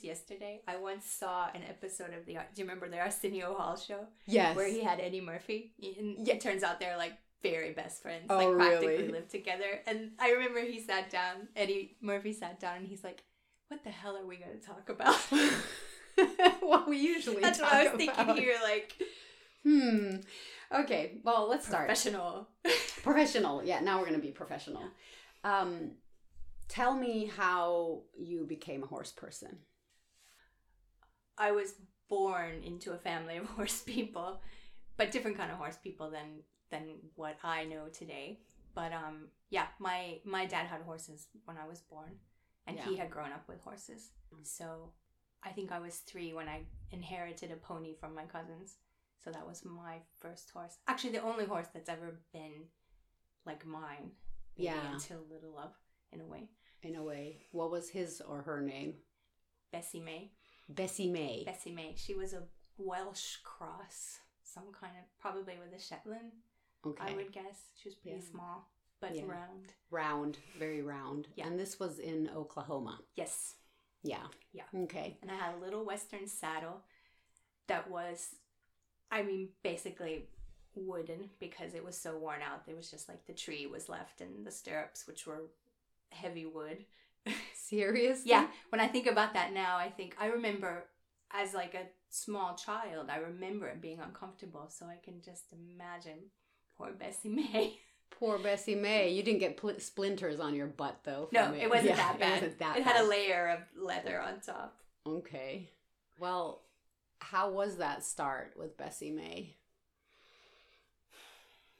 This yesterday. I once saw an episode of the. Do you remember the Arsenio Hall show Yes. where he had Eddie Murphy? And Yeah. it turns out they're like very best friends. Oh, like practically really? live together. And I remember he sat down. Eddie Murphy sat down and he's like, "What the hell are we going to talk about?" what we usually That's what I was thinking here. Like Hmm. Okay. Well, let's start. professional. professional. Yeah. Now we're gonna be professional. Um, tell me how you became a horse person. I was born into a family of horse people, but different kind of horse people than than what I know today. But um, yeah, my my dad had horses when I was born, and he had grown up with horses. So I think I was three when I inherited a pony from my cousins. So that was my first horse. Actually, the only horse that's ever been like mine. Yeah. Until Little Love, in a way. In a way, what was his or her name? Bessie May. Bessie May. Bessie May. She was a Welsh cross, some kind of probably with a Shetland. Okay. I would guess she was pretty Yeah. small but Yeah. round. Round, very round. Yeah. And this was in Oklahoma. Yes, Yeah. Yeah. Okay. and I had a little Western saddle that was, I mean, basically wooden because it was so worn out. There was just like the tree was left and the stirrups, which were heavy wood. Seriously? Yeah, when I think about that now, I think I remember as like a small child, I remember it being uncomfortable. So I can just imagine poor Bessie May. Poor Bessie May. You didn't get pl- splinters on your butt though. No, from it wasn't Yeah, that bad. It wasn't that it had a layer of leather on top. Okay. Well, how was that start with Bessie May?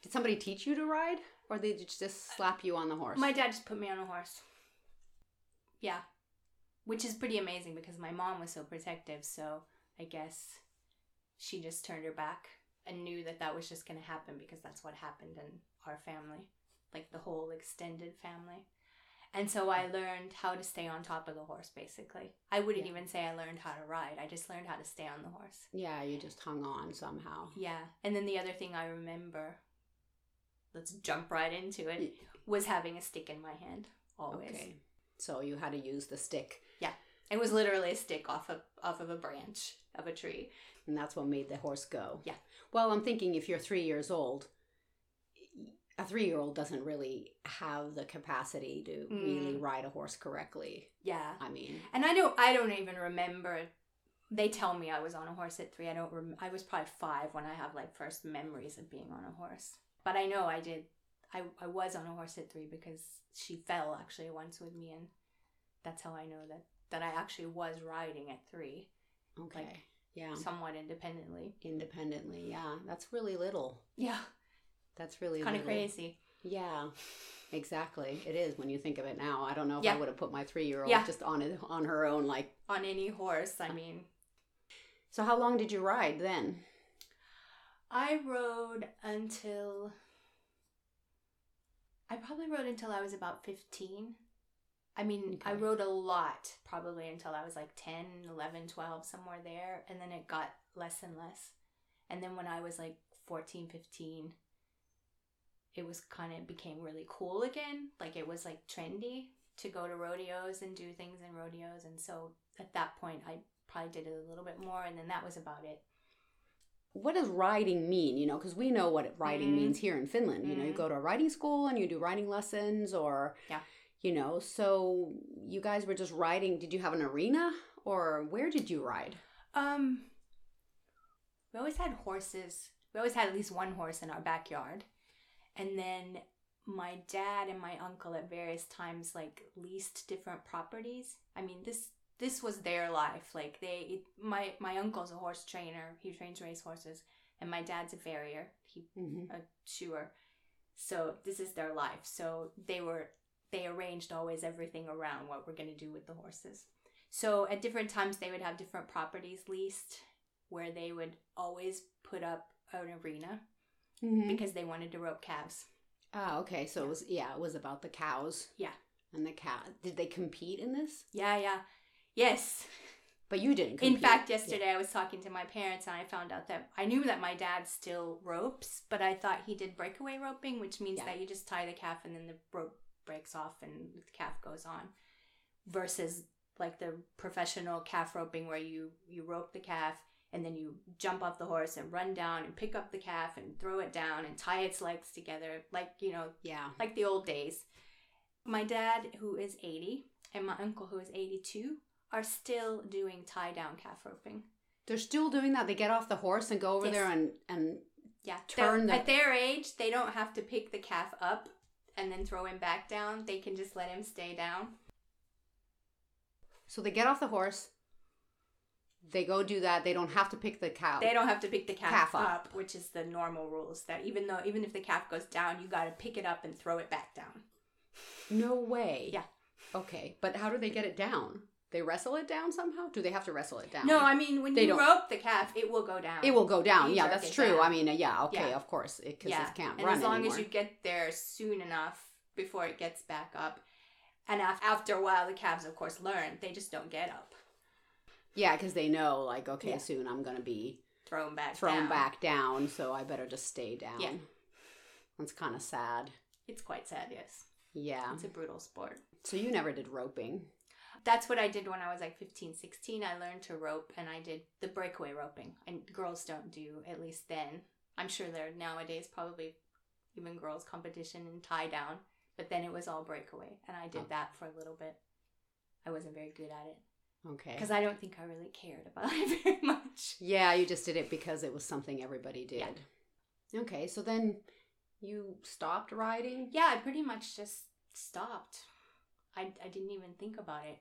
Did somebody teach you to ride, or did they just slap you on the horse? My dad just put me on a horse. Yeah. Which is pretty amazing because my mom was so protective. So I guess she just turned her back and knew that that was just going to happen because that's what happened in our family, like the whole extended family. And so I learned how to stay on top of the horse, basically. I wouldn't Yeah. even say I learned how to ride. I just learned how to stay on the horse. yeah, you just hung on somehow. Yeah. And then the other thing I remember, let's jump right into it, was having a stick in my hand always. Okay. So you had to use the stick, Yeah. It was literally a stick off of off of a branch of a tree. and that's what made the horse go. Yeah. Well, I'm thinking if you're three years old, a three year old doesn't really have the capacity to really Mm. ride a horse correctly. Yeah. I mean, And I don't I don't even remember they tell me I was on a horse at 3. I don't rem- I was probably 5 when I have like first memories of being on a horse. But I know I did I I was on a horse at 3 because she fell actually once with me and that's how I know that that I actually was riding at 3 okay. Like, yeah. somewhat independently. Independently. Yeah. That's really little. Yeah. That's really Kind of crazy. Yeah, exactly. It is when you think of it now. I don't know if Yeah. I would have put my three year old Yeah. just on it on her own. Like, On any horse, I uh, mean, so how long did you ride then? I rode until I probably wrote until I was about 15. I mean, I wrote a lot probably until I was like 10, 11, 12, somewhere there. And then it got less and less. And then when I was like 14, 15, it was kind of became really cool again. Like it was like trendy to go to rodeos and do things in rodeos. And so at that point, I probably did it a little bit more. And then that was about it. What does riding mean? You know, because we know what riding Mhm. means here in Finland. You know, you Mhm. go to a riding school and you do riding lessons, or Yeah. you know. So you guys were just riding. Did you have an arena, or where did you ride? Um, we always had horses. We always had at least one horse in our backyard, and then my dad and my uncle at various times like leased different properties. I mean this this was their life. Like they, it, my my uncle's a horse trainer. He trains race horses, and my dad's a farrier. He Mm-hmm. a shoer. So this is their life. So they were they arranged always everything around what we're going to do with the horses. So at different times they would have different properties leased where they would always put up an arena Mhm. because they wanted to rope calves. Ah, okay. So it was yeah, it was about the cows. Yeah. And the cow. Did they compete in this? Yeah, yeah. Yes. But you didn't. In fact, yesterday I was talking to my parents and I found out that I knew that my dad still ropes, but I thought he did breakaway roping, which means Yeah. that you just tie the calf and then the rope breaks off and the calf goes on. Versus like the professional calf roping where you you rope the calf and then you jump off the horse and run down and pick up the calf and throw it down and tie its legs together like, you know, Yeah. like the old days. My dad, who is 80, and my uncle, who is 82, are still doing tie down calf roping. They're still doing that. They get off the horse and go over Yes. there and and Yeah. Turn the- At their age, they don't have to pick the calf up and then throw him back down. They can just let him stay down. so they get off the horse. They go do that. They don't have to pick the cow. They don't have to pick the calf, Calf up. up, which is the normal rules. That even though even if the calf goes down, you got to pick it up and throw it back down. No way. Yeah. Okay, but how do they get it down? They wrestle it down somehow? Do they have to wrestle it down? No, I mean when They you don't- rope the calf, it will go down. it will go down. Yeah, that's true. down. I mean, uh, yeah, okay, Yeah. of course, because yeah, it can't and run as long anymore. as you get there soon enough before it gets back up, and after a while, the calves, of course, learn. They just don't get up. yeah, because they know, like, okay, Yeah. soon I'm gonna be Thrown back. thrown down. back down, so I better just stay down. Yeah. That's kind of sad. It's quite sad. Yes, Yeah. it's a brutal sport. So you never did roping. That's what I did when I was like 15, 16. I learned to rope and I did the breakaway roping. And girls don't do, at least then. I'm sure there nowadays probably even girls competition and tie down. But then it was all breakaway. And I did Oh. that for a little bit. I wasn't very good at it Okay. because I don't think I really cared about it very much. Yeah, you just did it because it was something everybody did. Yeah. Okay, so then you stopped riding? Yeah, I pretty much just stopped. I, I didn't even think about it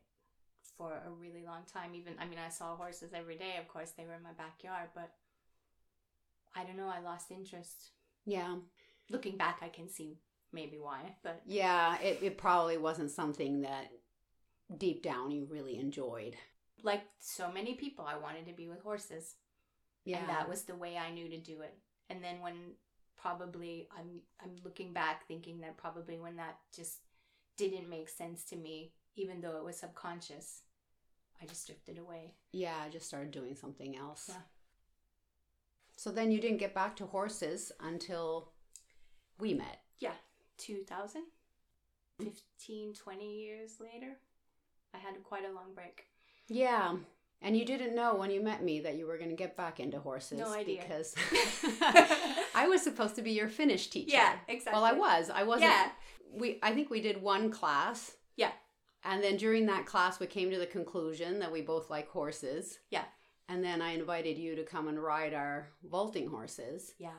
for a really long time. Even, I mean, I saw horses every day. Of course, they were in my backyard, but I don't know. I lost interest. Yeah. Looking back, I can see maybe why, but Yeah, it, it probably wasn't something that deep down you really enjoyed. like so many people, I wanted to be with horses. Yeah. and that was the way I knew to do it. And then when probably I'm I'm looking back thinking that probably when that just didn't make sense to me, even though it was subconscious, I just drifted away. yeah, I just started doing something else. Yeah. So then you didn't get back to horses until we met. Yeah, 2000, 15, 20 years later, I had quite a long break. Yeah. And you didn't know when you met me that you were going to get back into horses. No idea. Because I was supposed to be your Finnish teacher. Yeah, exactly. Well, I was. I wasn't. Yeah, We. I think we did one class. And then during that class, we came to the conclusion that we both like horses. Yeah. And then I invited you to come and ride our vaulting horses, yeah,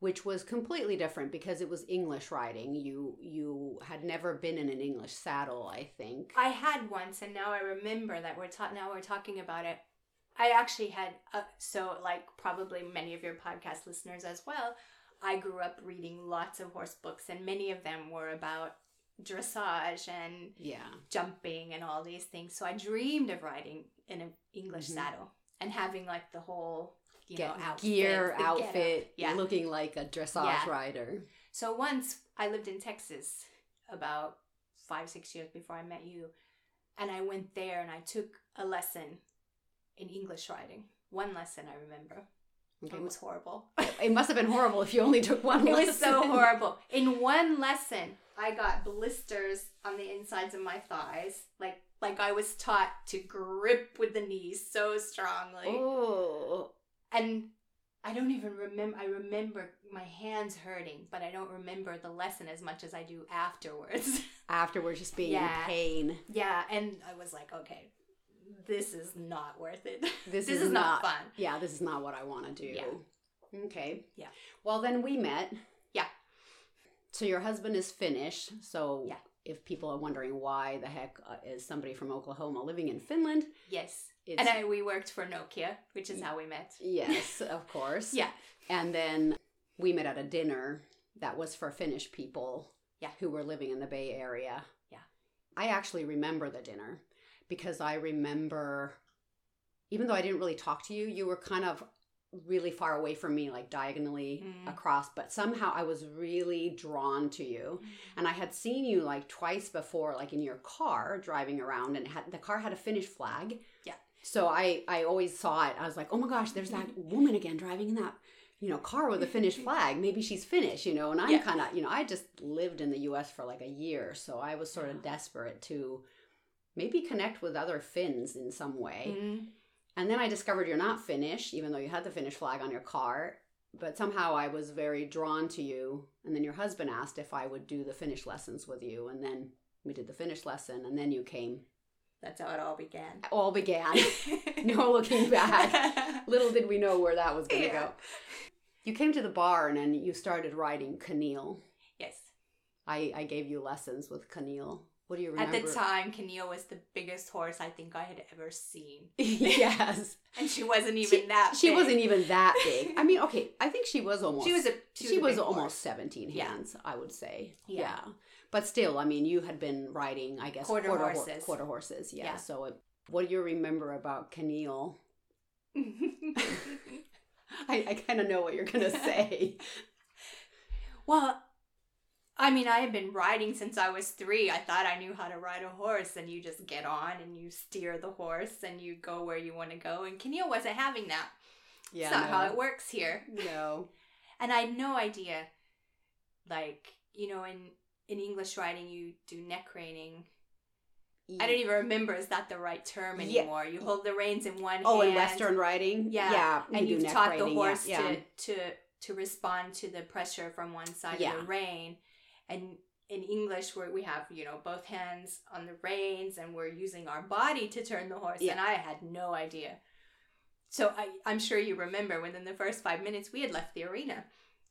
which was completely different because it was English riding. You you had never been in an English saddle, I think. I had once, and now I remember that we're ta- now we're talking about it. I actually had uh, so like probably many of your podcast listeners as well. I grew up reading lots of horse books, and many of them were about dressage and yeah. jumping and all these things. So I dreamed of riding in an English Mhm. saddle and having like the whole you Get know outfit, gear, outfit, Yeah. looking like a dressage Yeah. rider. So once I lived in Texas about five, six years before I met you. And I went there and I took a lesson in English riding. One lesson I remember. Okay. It was horrible. It must have been horrible if you only took one it lesson. was so horrible. In one lesson, I got blisters on the insides of my thighs. Like like I was taught to grip with the knees so strongly. Oh. And I don't even remember. I remember my hands hurting, but I don't remember the lesson as much as I do afterwards. Afterwards, just being Yeah. in pain. yeah, and I was like, okay, this is not worth it. This, This, is, is, not. not fun. Yeah, this is not what I want to do. Yeah. Okay. Yeah. Well, then we met. So your husband is Finnish. So Yeah. if people are wondering why the heck uh, is somebody from Oklahoma living in Finland, Yes, and I, we worked for Nokia, which is how we met. yes, of course. Yeah. And then we met at a dinner that was for Finnish people Yeah. who were living in the Bay Area. Yeah. I actually remember the dinner because I remember, even though I didn't really talk to you, you were kind of really far away from me, like diagonally Mhm. across, but somehow I was really drawn to you. And I had seen you like twice before, like in your car driving around, and had the car had a Finnish flag. Yeah. So I I always saw it. I was like, oh my gosh, there's that woman again driving in that you know car with a Finnish flag. Maybe she's Finnish, you know. And I'm Yeah. kind of you know I just lived in the U.S. for like a year, so I was sort of desperate to maybe connect with other Finns in some way. Mhm. And then I discovered you're not Finnish, even though you had the Finnish flag on your car. But somehow I was very drawn to you. And then your husband asked if I would do the Finnish lessons with you. And then we did the Finnish lesson. And then you came. That's how it all began. All began. no looking back. Little did we know where that was going to Yeah. go. You came to the barn and you started riding Camille. Yes. I, I gave you lessons with Camille. What do you At the time, Camille was the biggest horse I think I had ever seen. yes. And she wasn't even that big. She big. wasn't even that big. I mean, okay, I think she was almost She was a she, she was, was, almost horse. 17 Yeah. hands i would say Yeah. yeah. but still i mean you had been riding i guess Quarter hor- horses. quarter horses yeah, Yeah. so it, what do you remember about Camille? i, I kind of know what you're gonna say well, I mean, I had been riding since I was three. I thought I knew how to ride a horse, and you just get on and you steer the horse and you go where you want to go. And Camille wasn't having that. yeah it's not no. how it works here. no And I had no idea, like, you know, in, in English riding, you do neck reining. I don't even remember, is that the right term Yeah. anymore? You hold the reins in one oh hand. in western riding Yeah. yeah and you've taught the riding, yeah, horse yeah. to to to respond to the pressure from one side Yeah. of the rein and in english where we have you know both hands on the reins and we're using our body to turn the horse Yeah. and i had no idea so I, i'm sure you remember within the first five minutes we had left the arena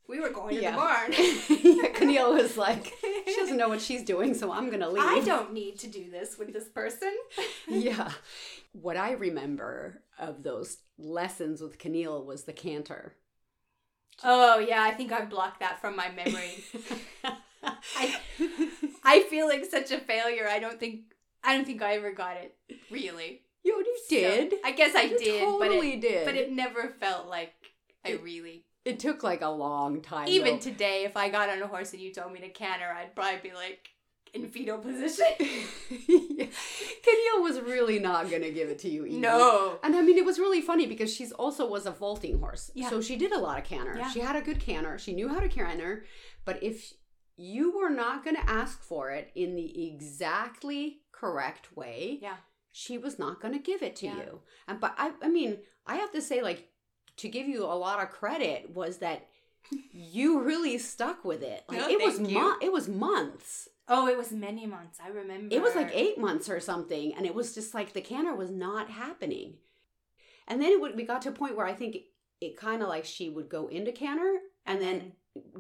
we were going to Yeah. the barn yeah, Camille was like she doesn't know what she's doing so i'm gonna leave i don't need to do this with this person yeah. What I remember of those lessons with Camille was the canter. oh yeah i think i blocked that from my memory I- i feel like such a failure i don't think i don't think i ever got it really you So, did. I guess I you did, totally but did. it, but it never felt like I It- really. it took like a long time. Even though. today, if I got on a horse and you told me to canter, I'd probably be like in fetal position. Yeah. Camille was really not gonna give it to you. Easy. no. And I mean, it was really funny because she's also was a vaulting horse. Yeah. So she did a lot of canter. Yeah. She had a good canter. She knew how to canter. But if you were not going to ask for it in the exactly correct way, Yeah. she was not going to give it to Yeah. you. And but I, I mean, I have to say, like, to give you a lot of credit was that you really stuck with it. Like No, it was mo- it was months. Oh, it was many months. I remember. It was like eight months or something, and it was just like the canter was not happening. And then it would we got to a point where I think it kind of like she would go into canter and then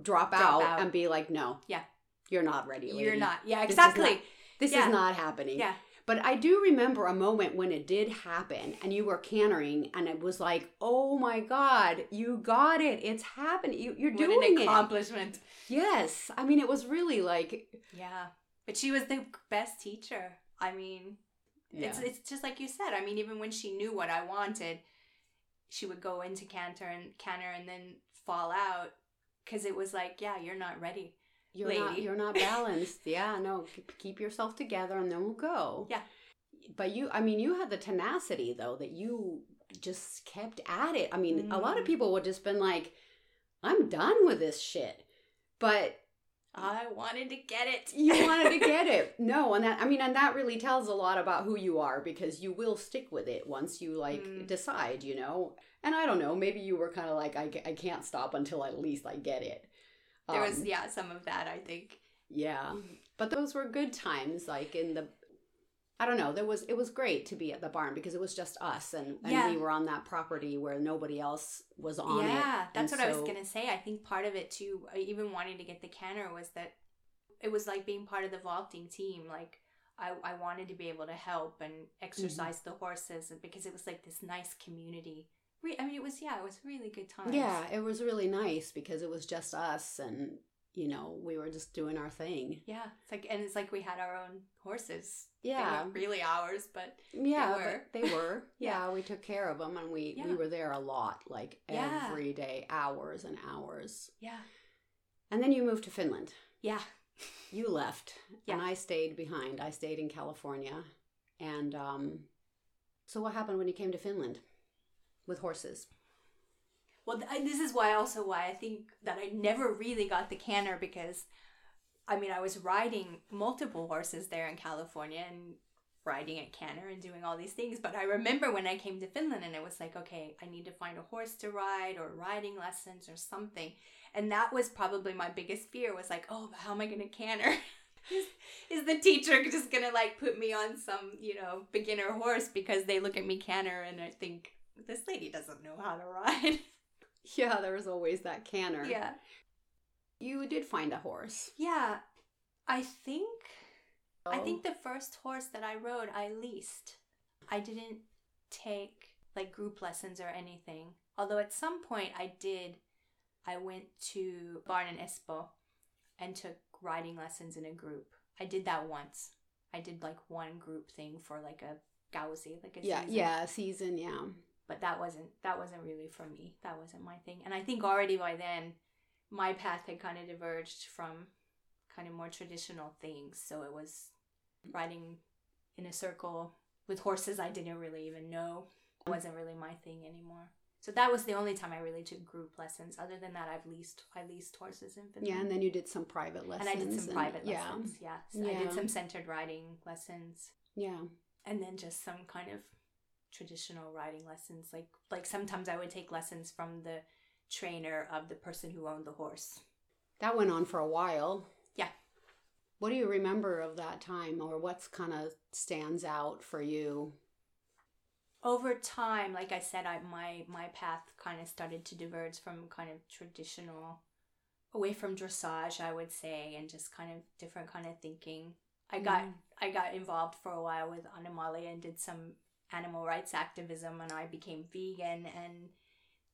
drop, Drop out, out. and be like, "No, Yeah. you're not ready. You're not. Yeah, This is exactly. not- This Yeah. is not happening." Yeah. But I do remember a moment when it did happen, and you were cantering, and it was like, "Oh my God, you got it! It's happening! You, you're What doing an it!" accomplishment. Yes, I mean, it was really like, Yeah. But she was the best teacher. I mean, it's yeah. it's just like you said. I mean, even when she knew what I wanted, she would go into canter and canter and then fall out because it was like, yeah, you're not ready. you're not lady. you're not balanced yeah no keep- yourself together and then we'll go Yeah. but you i mean you had the tenacity though that you just kept at it i mean a lot of Mm. people would just been like i'm done with this shit but I wanted to get it. you wanted to get it no and that i mean and that really tells a lot about who you are because you will stick with it once you like Mm. decide you know and i don't know maybe you were kind of like I, I can't stop until at least i get it There was Um, yeah some of that. I think. yeah. But those were good times like in the I don't know, there was it was great to be at the barn because it was just us and, and Yeah. we were on that property where nobody else was on it. yeah, that's And what I was gonna say. I think part of it too, uh, even wanting to get the canter, was that it was like being part of the vaulting team. Like I, I wanted to be able to help and exercise the horses and- because it was like this nice community. I mean, it was yeah, it was really good times. Yeah, it was really nice because it was just us and you know, we were just doing our thing. Yeah, it's like and it's like we had our own horses. Yeah. really ours, but Yeah, were. but they were. Yeah. yeah. we took care of them and we we were there a lot, like Yeah. every day, hours and hours. yeah, And then you moved to Finland. yeah, You left, Yeah. and I stayed behind. I stayed in California, and um, so what happened when you came to Finland with horses? Well, this is why also why I think that I never really got the canter because, I mean, I was riding multiple horses there in California and riding at canter and doing all these things. But I remember when I came to Finland and it was like, okay, I need to find a horse to ride or riding lessons or something. And that was probably my biggest fear was like, oh, how am I going to canter? is, is the teacher just going to like put me on some, you know, beginner horse because they look at me canter and I think this lady doesn't know how to ride. Yeah, there was always that canter. Yeah. You did find a horse. Yeah. I think I Oh. think the first horse that I rode I leased. I didn't take like group lessons or anything. Although at some point I did I went to Barn and Espoo and took riding lessons in a group. I did that once. I did like one group thing for like a gauzy, like a Yeah, season. yeah, season, yeah. But that wasn't that wasn't really for me. That wasn't my thing. And i think already by then my path had kind of diverged from kind of more traditional things. So it was riding in a circle with horses i didn't really even know. It wasn't really my thing anymore. So that was the only time i really took group lessons. Other than that i've leased i leased horses in finland Yeah, and then you did some private lessons. and i did some private yeah, lessons yeah, So i did some centered riding lessons. Yeah. and then just some kind of traditional riding lessons like like sometimes i would take lessons from the trainer of the person who owned the horse That went on for a while. Yeah. What do you remember of that time or what's kind of stands out for you? over time like i said i my my path kind of started to diverge from kind of traditional away from dressage i would say and just kind of different kind of thinking i got Mm. i got involved for a while with animalia and did some animal rights activism and i became vegan and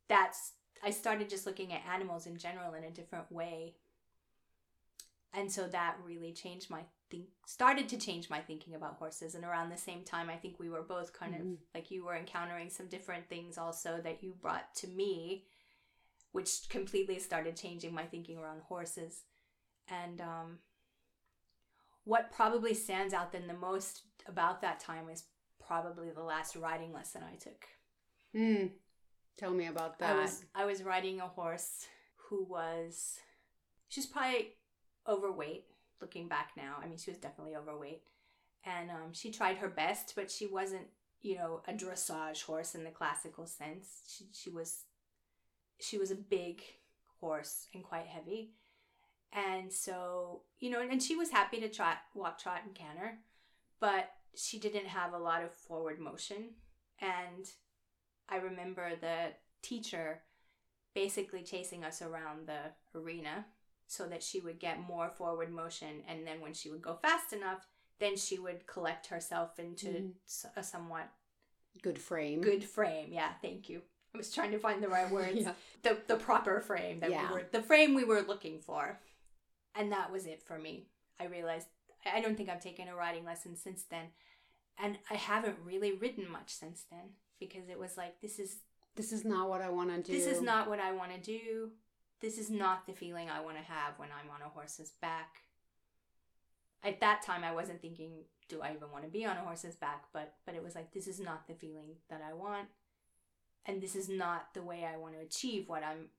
that's i started just looking at animals in general in a different way and so that really changed my think started to change my thinking about horses and around the same time i think we were both kind of Mhm. like you were encountering some different things also that you brought to me which completely started changing my thinking around horses and um what probably stands out then the most about that time is probably the last riding lesson i took Mm. Tell me about that. I was I was riding a horse who was she's probably overweight looking back now. I mean she was definitely overweight. And um, she tried her best, but she wasn't, you know, a dressage horse in the classical sense. She she was she was a big horse and quite heavy. And so, you know, and she was happy to trot walk trot and canter, but she didn't have a lot of forward motion. And I remember the teacher basically chasing us around the arena so that she would get more forward motion. And then when she would go fast enough, then she would collect herself into mm-hmm. s- a somewhat Good frame. good frame. Yeah, thank you. I was trying to find the right words. Yeah. The the proper frame that Yeah. we were the frame we were looking for. And that was it for me. I realized I don't think I've taken a riding lesson since then. And I haven't really ridden much since then because it was like this is This is not what I want to do. this is not what I want to do. This is not the feeling I want to have when I'm on a horse's back. At that time, I wasn't thinking, do I even want to be on a horse's back? But but it was like, this is not the feeling that I want, and this is not the way I want to achieve what I'm.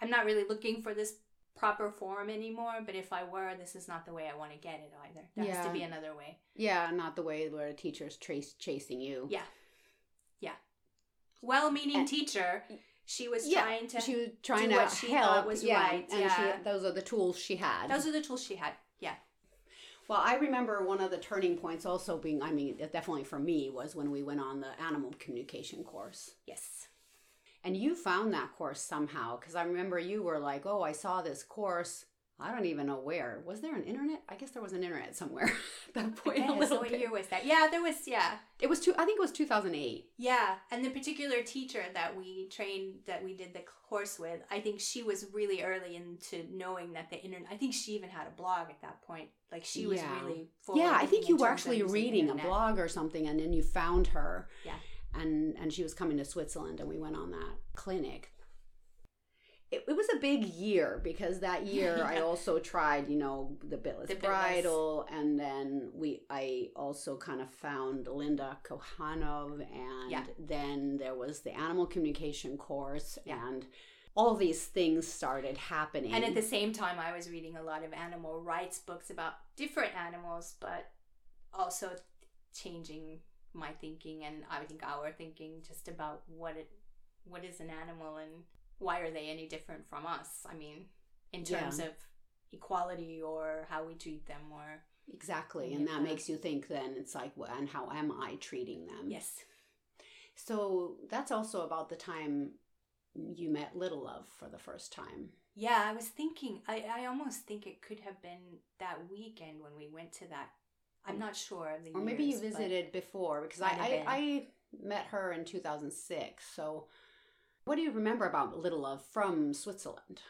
I'm not really looking for this proper form anymore. But if I were, this is not the way I want to get it either. There has to Yeah. be another way. Yeah, not the way where a teacher's trace chasing you. Yeah. Yeah. Well-meaning And- teacher. She was Yeah, trying to. she was trying to what she help. thought was yeah, right, and yeah. she those are the tools she had. Those are the tools she had. Yeah. Well, I remember one of the turning points also being, I mean, definitely for me, was when we went on the animal communication course. Yes. And you found that course somehow, because I remember you were like, oh, I saw this course I don't even know where. Was there an internet? I guess there was an internet somewhere at that point. A little what bit. year was that? Yeah, there was. Yeah, It was two. I think it was two thousand eight. yeah. And the particular teacher that we trained, that we did the course with, I think she was really early into knowing that the internet. I think she even had a blog at that point. Like she was Yeah. really. Yeah, I think you were actually reading a blog or something, and then you found her. Yeah. And and she was coming to Switzerland, and we went on that clinic. It, it was a big year because that year I also tried, you know, the bitless The bitless. bridle, and then we I also kind of found Linda Kohanov, and Yeah. then there was the animal communication course, Yeah. and all these things started happening. And at the same time, I was reading a lot of animal rights books about different animals, but also changing my thinking and I think our thinking just about what it what is an animal and why are they any different from us? I mean, in Yeah. terms of equality or how we treat them or exactly, and that that. makes you think. Then it's like, well, and how am I treating them? yes. So that's also about the time you met Little Love for the first time. Yeah, I was thinking I, I almost think it could have been that weekend when we went to that I'm not sure of the Or maybe you years, visited before because I, I. I met her in 2006. So what do you remember about Little Love from Switzerland?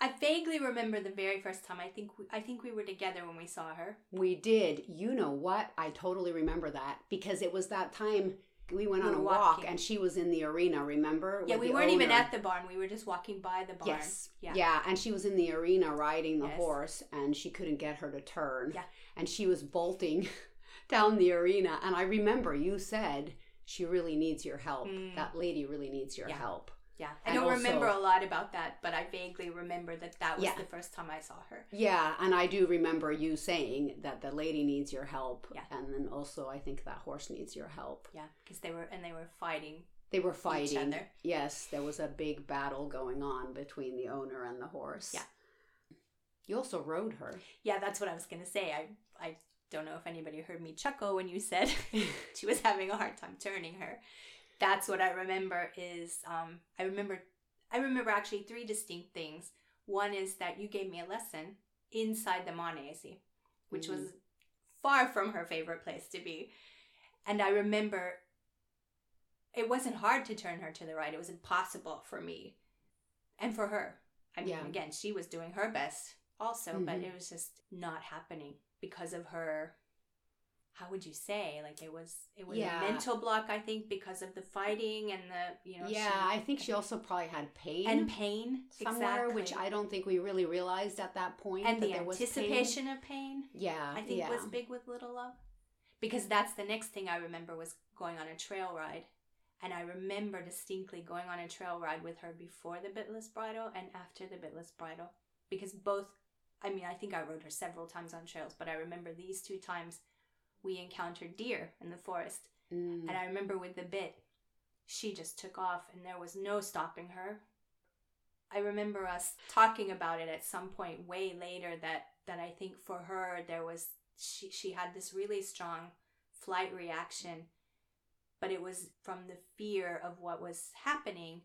I vaguely remember the very first time. I think we, I think we were together when we saw her. We did. You know what? I totally remember that because it was that time we went We on a walk walking. and she was in the arena, remember? Yeah, we weren't even at the barn. We were just walking by the barn. Yes. Yeah. Yeah. and she was in the arena riding the Yes. horse and she couldn't get her to turn. Yeah. And she was bolting down the arena. And I remember you said she really needs your help. Mm. That lady really needs your Yeah. help. Yeah. I And don't remember a lot about that, but I vaguely remember that that was Yeah. the first time I saw her. Yeah, and I do remember you saying that the lady needs your help. Yeah. And then also I think that horse needs your help. Yeah, because they were and they were fighting. They were fighting. other. Yes, there was a big battle going on between the owner and the horse. Yeah. You also rode her. Yeah, that's what I was gonna say. I I don't know if anybody heard me chuckle when you said she was having a hard time turning her. That's what I remember is um I remember I remember actually three distinct things. One is that you gave me a lesson inside the Manesi, which was far from her favorite place to be. And I remember it wasn't hard to turn her to the right. It was impossible for me and for her. I mean, Yeah. again, she was doing her best also, but Mhm. it was just not happening because of her how would you say like it was it was Yeah. a mental block i think because of the fighting and the you know yeah, she- I think she also probably had pain and pain somewhere, which. I don't think we really realized at that point. and that the there was pain. anticipation of pain Yeah, I think yeah. was big with Little Love. Because that's the next thing I remember was going on a trail ride. And I remember distinctly going on a trail ride with her before the bitless bridle and after the bitless bridle. Because both, I mean, I think I rode her several times on trails, but I remember these two times we encountered deer in the forest. Mm. And I remember with the bit, she just took off and there was no stopping her. I remember us talking about it at some point way later that that I think for her there was she she had this really strong flight reaction but it was from the fear of what was happening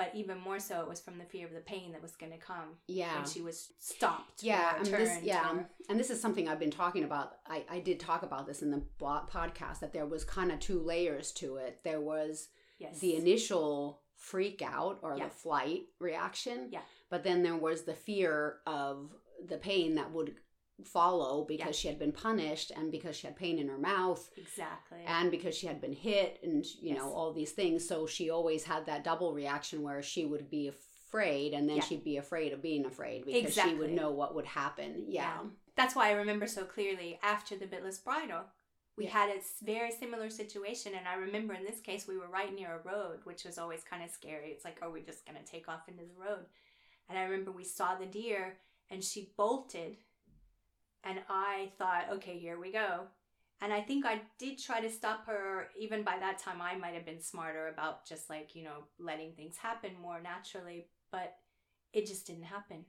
but even more so it was from the fear of the pain that was going to come yeah. when she was stopped yeah and this yeah or- and this is something i've been talking about i i did talk about this in the podcast that there was kind of two layers to it there was yes the initial freak out or Yeah. the flight reaction Yeah. but then there was the fear of the pain that would follow because Yeah. she had been punished and because she had pain in her mouth exactly and because she had been hit and you know all these things so she always had that double reaction where she would be afraid and then Yeah. she'd be afraid of being afraid because she would know what would happen yeah, that's why I remember so clearly after the bitless bridle. We Yeah. had a very similar situation, and I remember in this case we were right near a road, which was always kind of scary. It's like, are we just gonna take off into the road? And I remember we saw the deer, and she bolted, and I thought, okay, here we go. And I think I did try to stop her. Even by that time, I might have been smarter about just like you know letting things happen more naturally, but it just didn't happen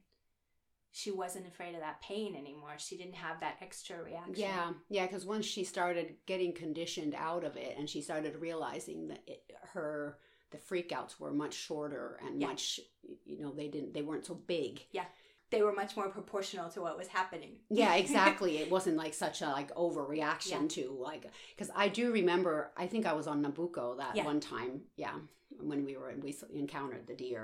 she wasn't afraid of that pain anymore. She didn't have that extra reaction. yeah yeah because once she started getting conditioned out of it and she started realizing that it, her the freakouts were much shorter and Yeah. much you know they didn't they weren't so big Yeah. They were much more proportional to what was happening. yeah exactly it wasn't like such a like overreaction to like because i do remember i think i was on nabucco that Yeah. one time yeah when we were we encountered the deer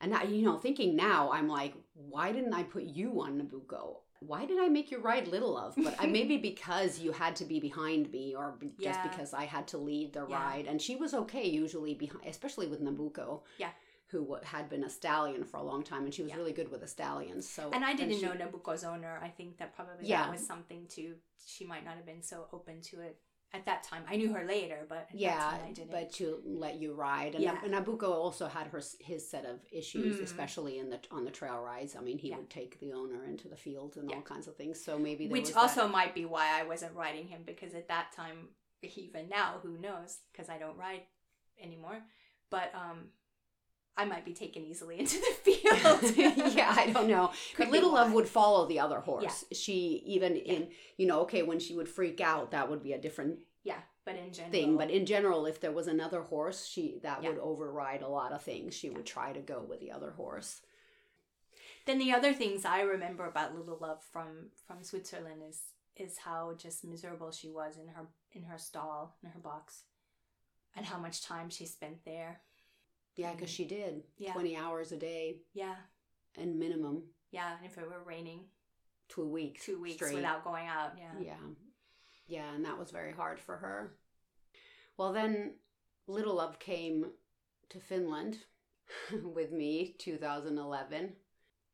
and I, you know thinking now i'm like why didn't i put you on nabucco why did i make you ride little love but I, maybe because you had to be behind me or be, just because i had to lead the Yeah. ride and she was okay usually behind especially with nabucco Yeah. Who had been a stallion for a long time and she was Yeah. really good with the stallions so And I didn't she- know Nabucco's owner. I think that probably Yeah. that was something to she might not have been so open to it at that time. I knew her later, but yeah time I didn't. but to let you ride and Yeah. Nab- nabucco also had her his set of issues Mm. especially in the on the trail rides i mean he Yeah. would take the owner into the fields and Yeah. all kinds of things so maybe Which was that- also might be why I wasn't riding him because at that time, even now, who knows? Because I don't ride anymore. But um, I might be taken easily into the field. yeah i don't know. Could but little love would follow the other horse. She even in you know okay when she would freak out that would be a different Yeah, but in general, thing but in general if there was another horse she that Yeah. would override a lot of things. She would try to go with the other horse. Then the other things I remember about Little Love from from Switzerland is is how just miserable she was in her in her stall in her box, and how much time she spent there. Yeah because she did. Yeah. 20 hours a day Yeah, and minimum yeah, and if it were raining, two weeks two weeks straight. without going out. Yeah, Yeah. Yeah, and that was very hard for her. Well, then Little Love came to Finland with me 2011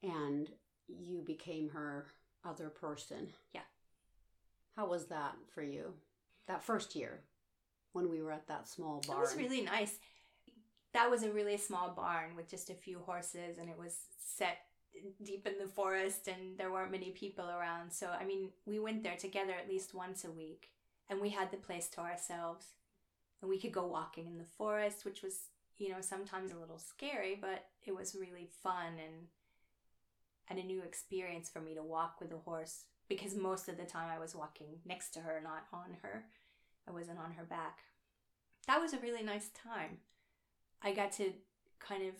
and you became her other person. Yeah. How was that for you? That first year when we were at that small bar. It was really nice. That was a really small barn with just a few horses, and it was set deep in the forest, and there weren't many people around. So, I mean, we went there together at least once a week, and we had the place to ourselves. And we could go walking in the forest, which was, you know, sometimes a little scary, but it was really fun and and a new experience for me to walk with a horse because most of the time I was walking next to her, not on her. I wasn't on her back. That was a really nice time. I got to kind of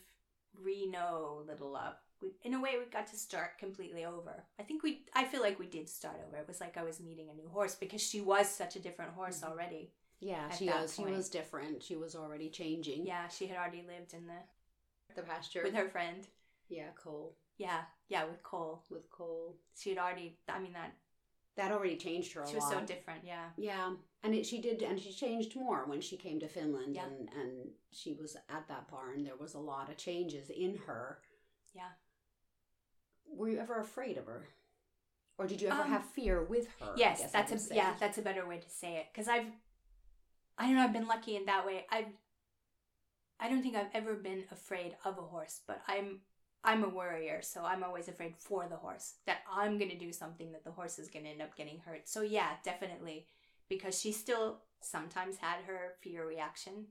re-know Little Love. We, in a way, we got to start completely over. I think we. I feel like we did start over. It was like I was meeting a new horse because she was such a different horse Mhm. already. yeah, she was she was different. She was already changing. Yeah, she had already lived in the The pasture. with her friend. Yeah, Cole. Yeah, yeah, with Cole. With Cole. She had already. I mean that That already changed her a lot. she was so different. Yeah, Yeah, and it, she did, and she changed more when she came to Finland, Yeah. and and she was at that barn. There was a lot of changes in her. yeah. Were you ever afraid of her, or did you ever Um, have fear with her? Yes, that's a yeah, that's a better way to say it. Because I've, I don't know, I've been lucky in that way. I've, I don't think I've ever been afraid of a horse, but I'm, I'm a worrier, so I'm always afraid for the horse that I'm gonna do something that the horse is gonna end up getting hurt. So yeah, definitely, because she still sometimes had her fear reaction.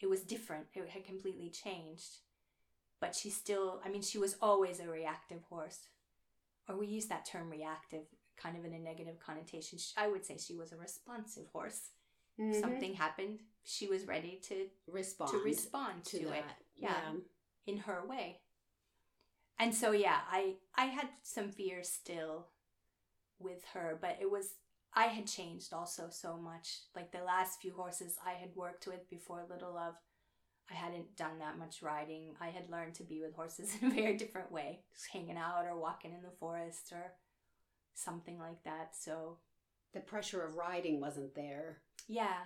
It was different. It had completely changed, but she still. I mean, she was always a reactive horse or we use that term reactive kind of in a negative connotation. I would say she was a responsive horse. Mhm. Something happened, she was ready to respond to respond to, to, it Yeah. in her way. And so yeah, I I had some fears still with her, but it was I had changed also so much. Like the last few horses I had worked with before Little Love, I hadn't done that much riding. I had learned to be with horses in a very different way, just hanging out or walking in the forest or something like that. So The pressure of riding wasn't there. yeah,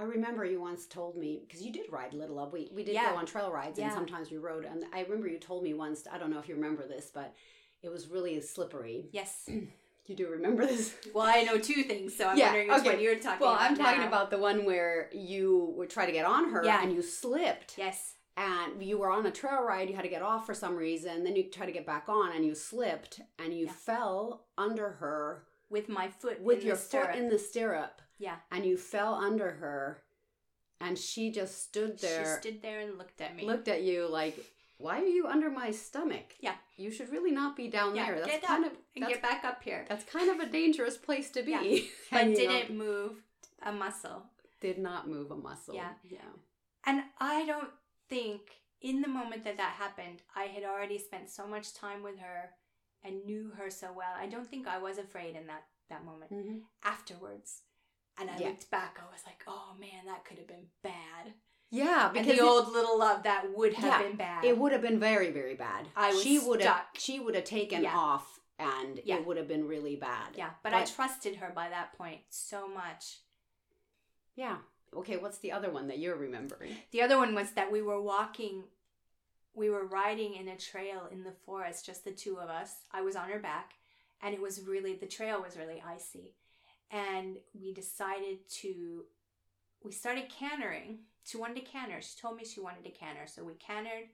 I remember you once told me because you did ride a Little Love. We we did Yeah. go on trail rides, and sometimes we rode. And I remember you told me once. I don't know if you remember this, but it was really slippery. yes. You do remember this? Well, I know two things, so I'm Yeah, wondering which okay. one you're talking Well, about. I'm talking now. about the one where you would try to get on her Yeah. and you slipped. yes, And you were on a trail ride, you had to get off for some reason, then you try to get back on and you slipped and you Yeah. fell under her with my foot with your foot in the stirrup yeah. and you fell under her and she just stood there She stood there and looked at me. looked at you like why are you under my stomach? Yeah. You should really not be down yeah, there. That's get kind up of and get back up here. that's kind of a dangerous place to be. Yeah. But And, you know, didn't move a muscle. did not move a muscle. Yeah. Yeah. And I don't think in the moment that that happened, I had already spent so much time with her and knew her so well. I don't think I was afraid in that that moment. Mm-hmm. Afterwards, and I Yeah. looked back, I was like, "Oh man, that could have been bad." Yeah, And because the it- old little love that would have Yeah, been bad. it would have been very very bad. I was she would have she would have taken Yeah. off and Yeah. it would have been really bad. yeah, but, I trusted her by that point so much. Yeah. Okay, what's the other one that you're remembering? The other one was that we were walking, we were riding in a trail in the forest, just the two of us. I was on her back, and it was really, the trail was really icy. And we decided to, we started cantering. She wanted to canter. She told me she wanted to canter. So we cantered.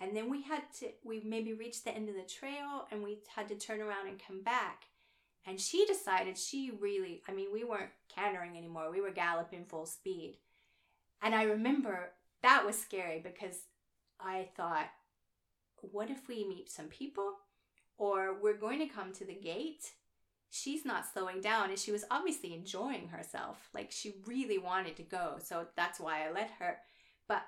And then we had to, we maybe reached the end of the trail and we had to turn around and come back. And she decided she really, I mean, we weren't cantering anymore. We were galloping full speed. And I remember that was scary because I thought, what if we meet some people? Or we're going to come to the gate. She's not slowing down, and she was obviously enjoying herself. Like she really wanted to go. So that's why I let her. But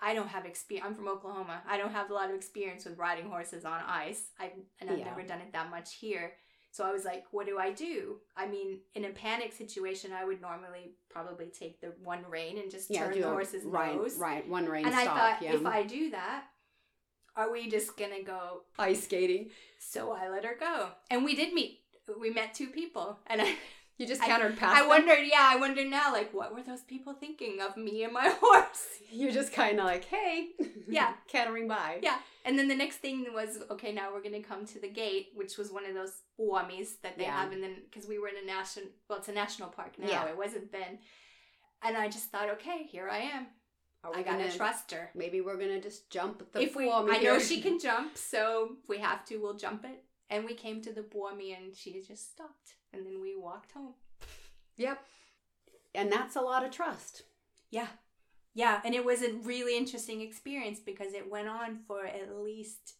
I don't have experience. I'm from Oklahoma. I don't have a lot of experience with riding horses on ice. I've, and I've Yeah. never done it that much here. So I was like, what do I do? I mean, in a panic situation, I would normally probably take the one rein and just turn do the a- horse's right, nose. right, one rein And stop. I thought, yeah. if I do that, are we just gonna go? ice skating, So I let her go, and we did meet. We met two people, and I, you just I- cantered past. I them? wondered, yeah, I wonder now, like, what were those people thinking of me and my horse? You're just kind of like, hey, Yeah. cantering by. Yeah. And then the next thing was, okay, now we're gonna come to the gate, which was one of those wamis that they Yeah. have, and then because we were in a national, well, it's a national park now. Yeah. It wasn't then. And I just thought, okay, here I am. Are we I gotta gonna- trust her. Maybe we're gonna just jump the if we, I know she can jump, so if we have to, we'll jump it. And we came to the puomi and she just stopped. And then we walked home. Yep. And that's a lot of trust. Yeah. Yeah. And it was a really interesting experience because it went on for at least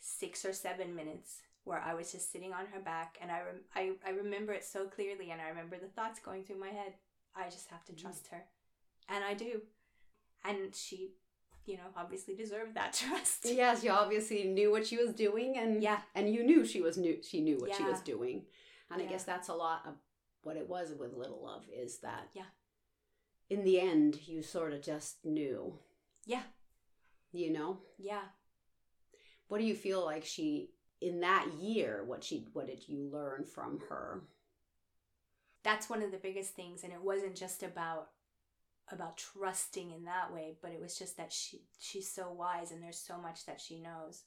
six or seven minutes where I was just sitting on her back. And I, rem- I, I remember it so clearly. And I remember the thoughts going through my head. I just have to Mhm. trust her. And I do. And she, you know, obviously deserved that trust. Yes, you obviously knew what she was doing, and Yeah. and you knew she was knew she knew what she was doing, and I guess that's a lot of what it was with Little Love is that Yeah. in the end you sort of just knew, Yeah. you know. Yeah. What do you feel like she in that year? What she what did you learn from her? that's one of the biggest things and it wasn't just about about trusting in that way but it was just that she she's so wise and there's so much that she knows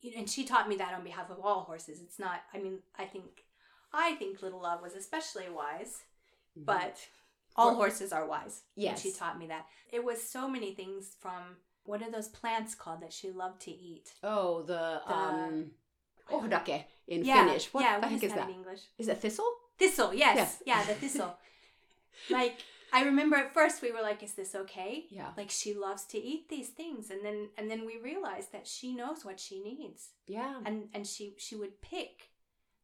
You know, and she taught me that on behalf of all horses it's not i mean i think i think little love was especially wise but all Well- horses are wise and Yes. she taught me that it was so many things from what are those plants called that she loved to eat oh the, The- um ohdake in yeah Finnish. What yeah the what heck is is that that? in english Is it thistle? Thistle, yes. Yes. Yeah, the thistle. like I remember at first we were like, is this okay? Yeah. Like she loves to eat these things and then and then we realized that she knows what she needs. Yeah. And and she she would pick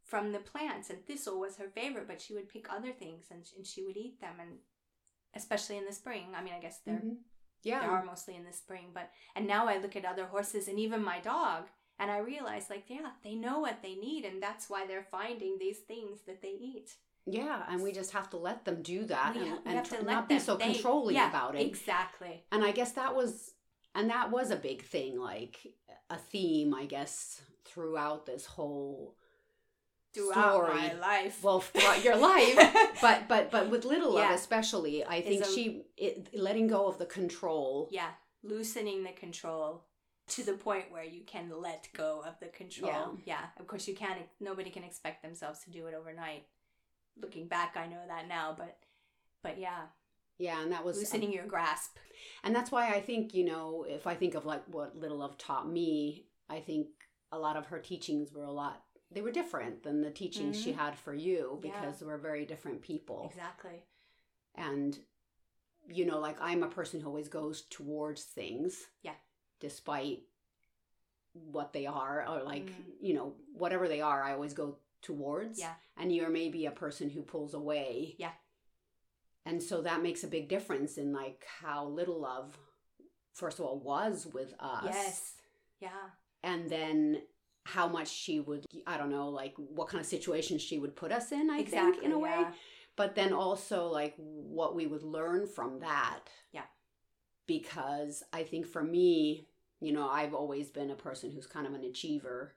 from the plants and thistle was her favorite, but she would pick other things and and she would eat them and especially in the spring. I mean, I guess they're Mhm. Yeah. they are mostly in the spring, but and now I look at other horses and even my dog and I realize like yeah, they know what they need and that's why they're finding these things that they eat. Yeah, and we just have to let them do that We and, and have to tr- let not be them- so they- controlling yeah, about it. Exactly. And I guess that was and that was a big thing, like a theme, I guess, throughout this whole Throughout story. my life. well throughout your life. But but but with Little Love especially, I think a- she it, letting go of the control. yeah, loosening the control to the point where you can let go of the control. Yeah. Yeah. Of course, you can't. Nobody can expect themselves to do it overnight. Looking back, I know that now, but but yeah, Yeah, and that was loosening your grasp. And that's why I think, you know, if I think of like what Little Love taught me, I think a lot of her teachings were a lot they were different than the teachings she Mhm. had for you Yeah. because we're very different people. Exactly. And you know, like I'm a person who always goes towards things. Yeah. Despite what they are or like, Mhm. you know, whatever they are, I always go towards. Yeah. And you're maybe a person who pulls away. Yeah. And so that makes a big difference in like how Little Love first of all was with us. Yes. Yeah. And then how much she would I don't know, like what kind of situations she would put us in, I exactly. think, in a way. yeah. But then also like what we would learn from that. Yeah. Because I think for me, you know, I've always been a person who's kind of an achiever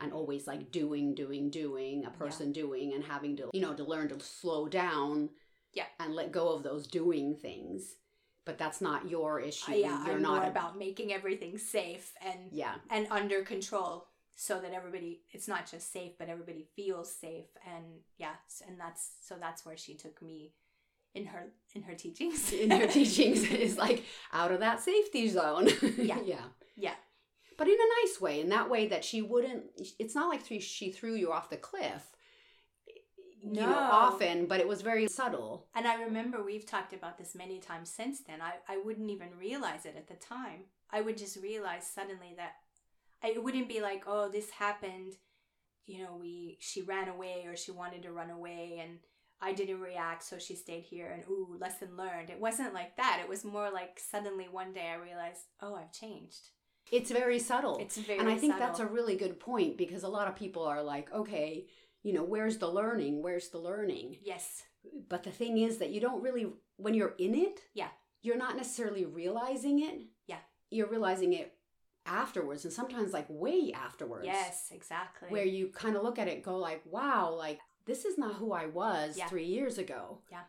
and always like doing, doing, doing, a person doing and having to, you know, to learn to slow down Yeah. and let go of those doing things. But that's not your issue. Uh, yeah, You're I'm not more about making everything safe and Yeah. and under control so that everybody it's not just safe but everybody feels safe and yeah and that's so that's where she took me in her in her teachings in her teachings is like out of that safety zone. Yeah. yeah. yeah But in a nice way, in that way that she wouldn't, it's not like she, she threw you off the cliff. You know, often, but it was very subtle. and i remember we've talked about this many times since then i i wouldn't even realize it at the time i would just realize suddenly that I, it wouldn't be like oh this happened you know we she ran away or she wanted to run away and I didn't react, so she stayed here, and ooh, lesson learned. It wasn't like that. It was more like suddenly one day I realized, oh, I've changed. It's very subtle. It's very and I think subtle. that's a really good point because a lot of people are like, okay, you know, where's the learning? Where's the learning? yes, But the thing is that you don't really, when you're in it, Yeah. you're not necessarily realizing it. Yeah. You're realizing it afterwards and sometimes like way afterwards. yes, exactly. Where you kind of look at it and go like, wow, like this is not who I was Yeah. three years ago. Yeah.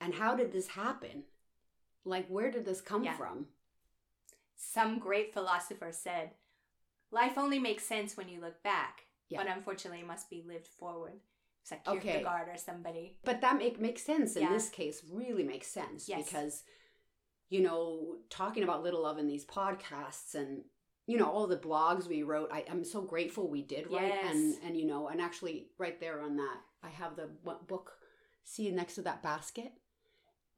And how did this happen? Like, where did this come Yeah. from? Some great philosopher said, life only makes sense when you look back, Yeah. but unfortunately, it must be lived forward. It's like Okay. Kierkegaard or somebody. But that make makes sense in Yeah. this case. Really makes sense Yes. because, you know, talking about little love in these podcasts and you know all the blogs we wrote, I, I'm so grateful we did write. And Yes. and you know, and actually right there on that, I have the book. See next to that basket.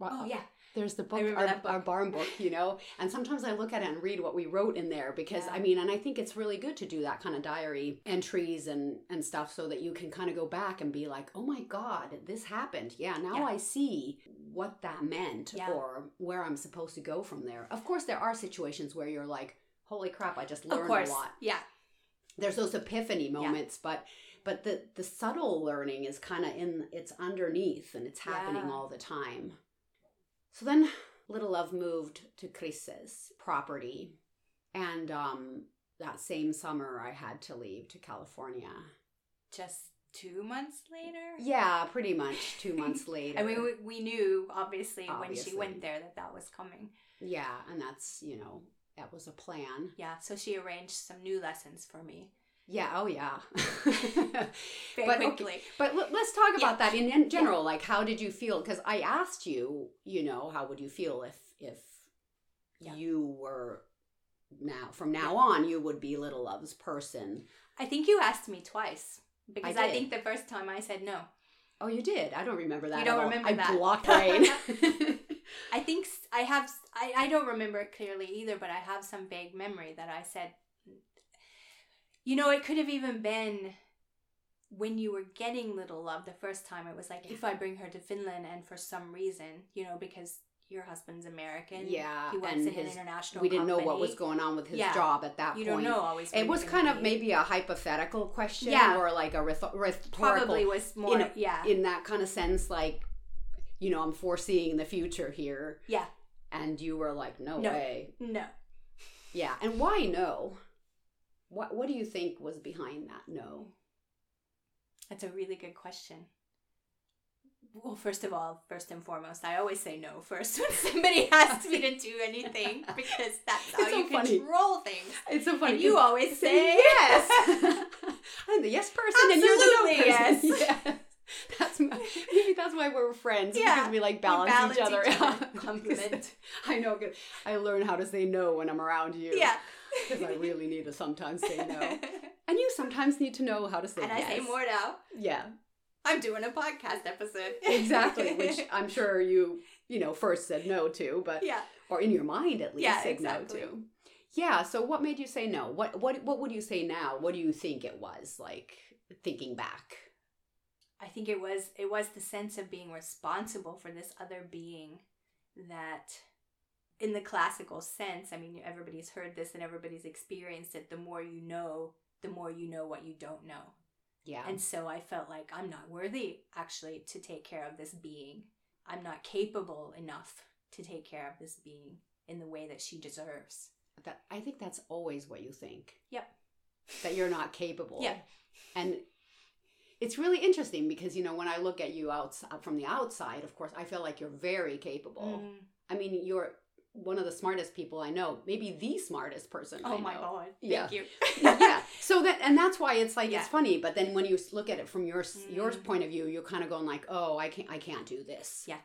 Oh yeah, There's the book, our, book. our barn book, you know, and sometimes I look at it and read what we wrote in there because Yeah. I mean, and I think it's really good to do that kind of diary entries and and stuff so that you can kind of go back and be like, oh my god, this happened. Yeah, now Yeah. I see what that meant Yeah. or where I'm supposed to go from there. Of course, there are situations where you're like, holy crap, I just learned a lot. Yeah, There's those epiphany moments, but but the the subtle learning is kind of in it's underneath and it's happening all the time. So then Little Love moved to Chris's property and um that same summer I had to leave to California. just two months later. Yeah, pretty much 2 months later. I mean, we, we knew obviously, when she went there that that was coming. yeah, and that's, you know, that was a plan. Yeah, so she arranged some new lessons for me Yeah, oh yeah. very But, okay, quickly. But let- let's talk Yeah. about that in, general. Like, how did you feel? Because I asked you, you know, how would you feel if if Yeah. you were now from now on you would be Little Love's person? I think you asked me twice because I I, think the first time I said no. Oh, you did. I don't remember that. You don't remember I that. blocked brain. I think I have. I, I don't remember it clearly either, but I have some vague memory that I said. You know, it could have even been when you were getting little love the first time. It was like if I bring her to Finland, and for some reason, you know, because your husband's American, yeah, he works and in his an international. we didn't know what was going on with his Yeah. job at that You point. don't know always. It was kind of be- maybe a hypothetical question, Yeah. or like a rhetor- rhetorical probably was more. in a- yeah, in that kind of sense, like, you know, I'm foreseeing the future here. yeah. And you were like, no, No. way. No, Yeah. And why no? What What do you think was behind that no? That's a really good question. Well, first of all, first and foremost, I always say no first when somebody asks me to do anything because that's how so you funny. control things. It's so funny. And you always say yes. I'm the yes person, and you're the no Absolutely, person. Yes. That's my, maybe that's why we're friends Yeah. because we like balance, balance each other. each other. out. Compliment. I know. I learn how to say no when I'm around you. Yeah. Because I really need to sometimes say no, and you sometimes need to know how to say no. and I say more now. Yeah. I'm doing a podcast episode. exactly which i'm sure you you know first said no to but yeah. or in your mind at least Yeah, said exactly. no to yeah so what made you say no what what what would you say now what do you think it was like thinking back I think it was it was the sense of being responsible for this other being that in the classical sense, I mean, everybody's heard this and everybody's experienced it. The more you know, the more you know what you don't know. Yeah. And so I felt like I'm not worthy actually to take care of this being. I'm not capable enough to take care of this being in the way that she deserves. that I think that's always what you think. Yep. That you're not capable. Yeah. And it's really interesting because you know when I look at you outside from the outside, of course, I feel like you're very capable. Mm. I mean, you're one of the smartest people I know, maybe the smartest person. Oh I my know. god. Yeah. Thank you. yeah. So that and that's why it's like Yeah. it's funny. But then when you look at it from your s your Mm. point of view, you're kind of going like, oh, I can't, I can't do this. Yeah.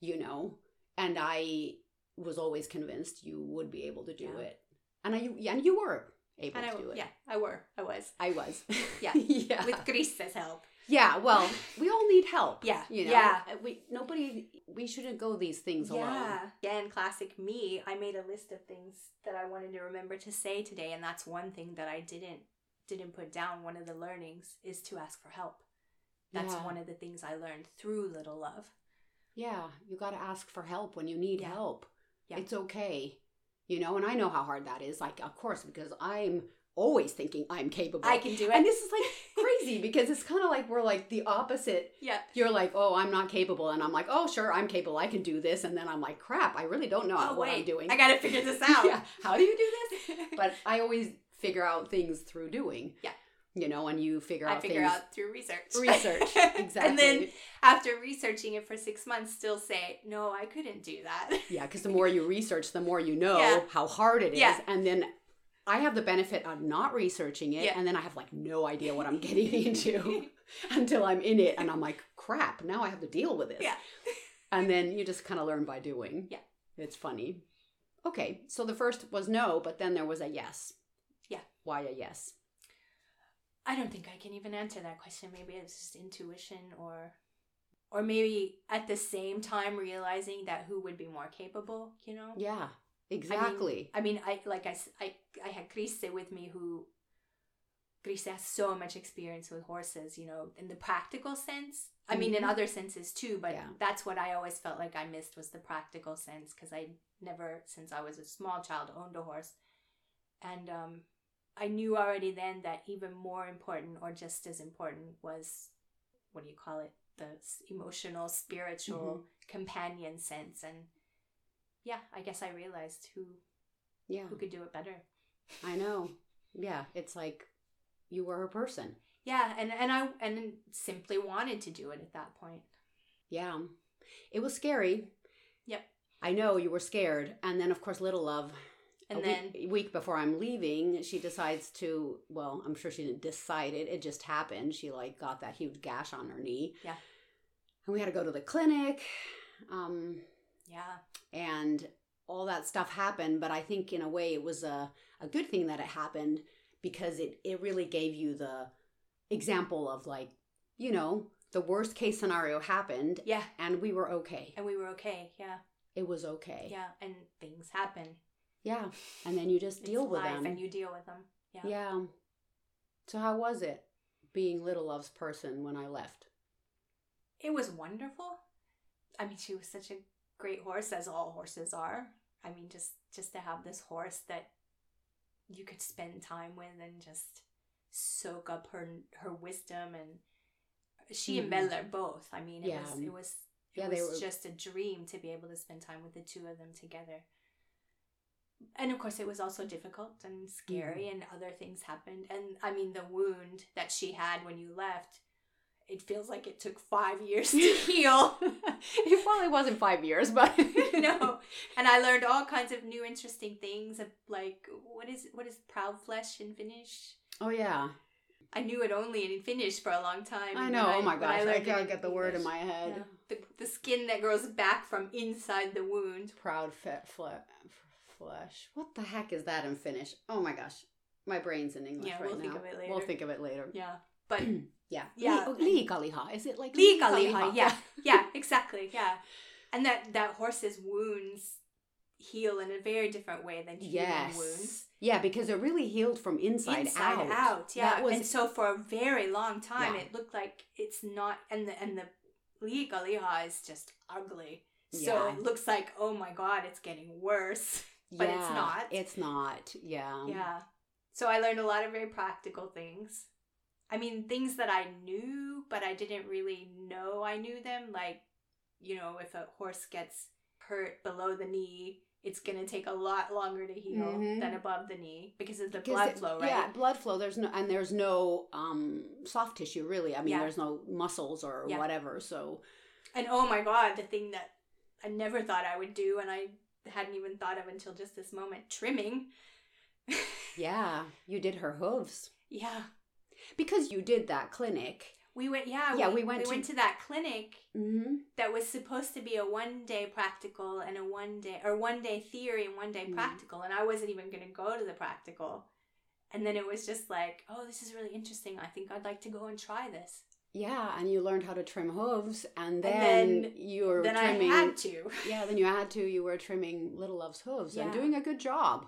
You know, and I was always convinced you would be able to do Yeah. it, and I yeah, and you were able And I, to do it. yeah, I were. I was. I was. Yeah. yeah. With Grise's help. Yeah. Well, we all need help. Yeah, You know. yeah. Uh, we nobody. We shouldn't go these things alone. Yeah. Again, classic me. I made a list of things that I wanted to remember to say today, and that's one thing that I didn't didn't put down. One of the learnings is to ask for help. That's Yeah. one of the things I learned through Little Love. Yeah, you got to ask for help when you need Yeah. help. Yeah. It's okay. You know, and I know how hard that is. Like, of course, because I'm always thinking I'm capable. I can do it. And this is like crazy because it's kind of like we're like the opposite. yeah. You're like, oh, I'm not capable. And I'm like, oh, sure, I'm capable. I can do this. And then I'm like, crap, I really don't know Oh what wait, I'm doing. I gotta figure this out. yeah. How do you do this? But I always figure out things through doing. Yeah. You know, and you figure I out figure things. out through research. Research. Exactly. and then after researching it for six months, still say, no, I couldn't do that. Yeah, because the more you research, the more you know Yeah. how hard it is. Yeah. And then I have the benefit of not researching it, Yeah. and then I have like no idea what I'm getting into until I'm in it, and I'm like, crap, now I have to deal with this. Yeah. And then you just kind of learn by doing. Yeah. It's funny. Okay, so the first was no, but then there was a yes. Yeah. Why a yes? I don't think I can even answer that question. Maybe it's just intuition or or maybe at the same time realizing that who would be more capable, you know? Yeah, exactly. I mean, I like I, I, I had Grise with me who Grise has so much experience with horses, you know, in the practical sense. I mean, in Mhm. other senses too, but Yeah. that's what I always felt like I missed was the practical sense because I never, since I was a small child, owned a horse. And um, I knew already then that even more important or just as important was what do you call it? The emotional, spiritual companion sense. And yeah, I guess I realized who yeah, who could do it better. I know. Yeah, it's like you were a person. Yeah, and and I and simply wanted to do it at that point. Yeah. It was scary. Yep. I know you were scared. And then, of course, Little Love, And a then week, week before I'm leaving, she decides to, well, I'm sure she didn't decide it. It just happened. She, like, got that huge gash on her knee. Yeah. And we had to go to the clinic. Um, yeah, and all that stuff happened. But I think, in a way, it was a, a good thing that it happened because it, it really gave you the example of, like, you know, the worst case scenario happened yeah, and we were okay. and we were okay. Yeah, It was okay. yeah, and things happen. Yeah. And then you just deal with them. and you deal with them. Yeah. yeah. So how was it being Little Love's person when I left? it was wonderful. I mean, she was such a great horse, as all horses are. I mean, just just to have this horse that you could spend time with and just soak up her her wisdom and she and Mhm. Bella both. I mean, it Yeah. was it was it Yeah, was were- just a dream to be able to spend time with the two of them together. And of course, it was also difficult and scary, Mm-hmm. and other things happened. And I mean, the wound that she had when you left, it feels like it took five years to heal. it probably wasn't five years, but no, and I learned all kinds of new, interesting things. of, Like what is what is proud flesh in Finnish? Oh yeah, I knew it only in Finnish for a long time. I know. oh my I gosh, I, it can't get the word in my head. Yeah. The, the skin that grows back from inside the wound. Proud fat fle- flesh. What the heck is that in Finnish? Oh my gosh, my brain's in English Yeah, right we'll now. think of it later. We'll think of it later. Yeah, but Yeah. Yeah. Li- oh, liikaliha. Is it like Liikaliha, yeah, yeah, exactly, yeah. And that that horse's wounds heal in a very different way than human Yes. wounds. Yeah, because it really healed from inside, Inside out. out, yeah. Was and so for a very long time, Yeah. it looked like it's not, and the and the liikaliha is just ugly. So Yeah. it looks like, oh my god, it's getting worse. But it's not. It's not. Yeah. Yeah. So I learned a lot of very practical things. I mean, things that I knew, but I didn't really know I knew them. Like, you know, if a horse gets hurt below the knee, it's going to take a lot longer to heal Mhm. than above the knee because of the 'Cause blood it- flow, right? Yeah, blood flow. There's no and there's no um soft tissue really. I mean, Yeah. there's no muscles or Yeah. whatever. So And oh my god, the thing that I never thought I would do and I hadn't even thought of until just this moment trimming. yeah, you did her hooves yeah. Because you did that clinic. We went, yeah, Yeah, we went we to- went to that clinic Mm-hmm. that was supposed to be a one day practical and a one day or one day theory and one day Mm. practical and i wasn't even going to go to the practical and then it was just like oh this is really interesting i think i'd like to go and try this Yeah, and you learned how to trim hooves, and then, then- you were then trimming. i had to Yeah, then you had to. You were trimming Little Love's hooves and doing a good job.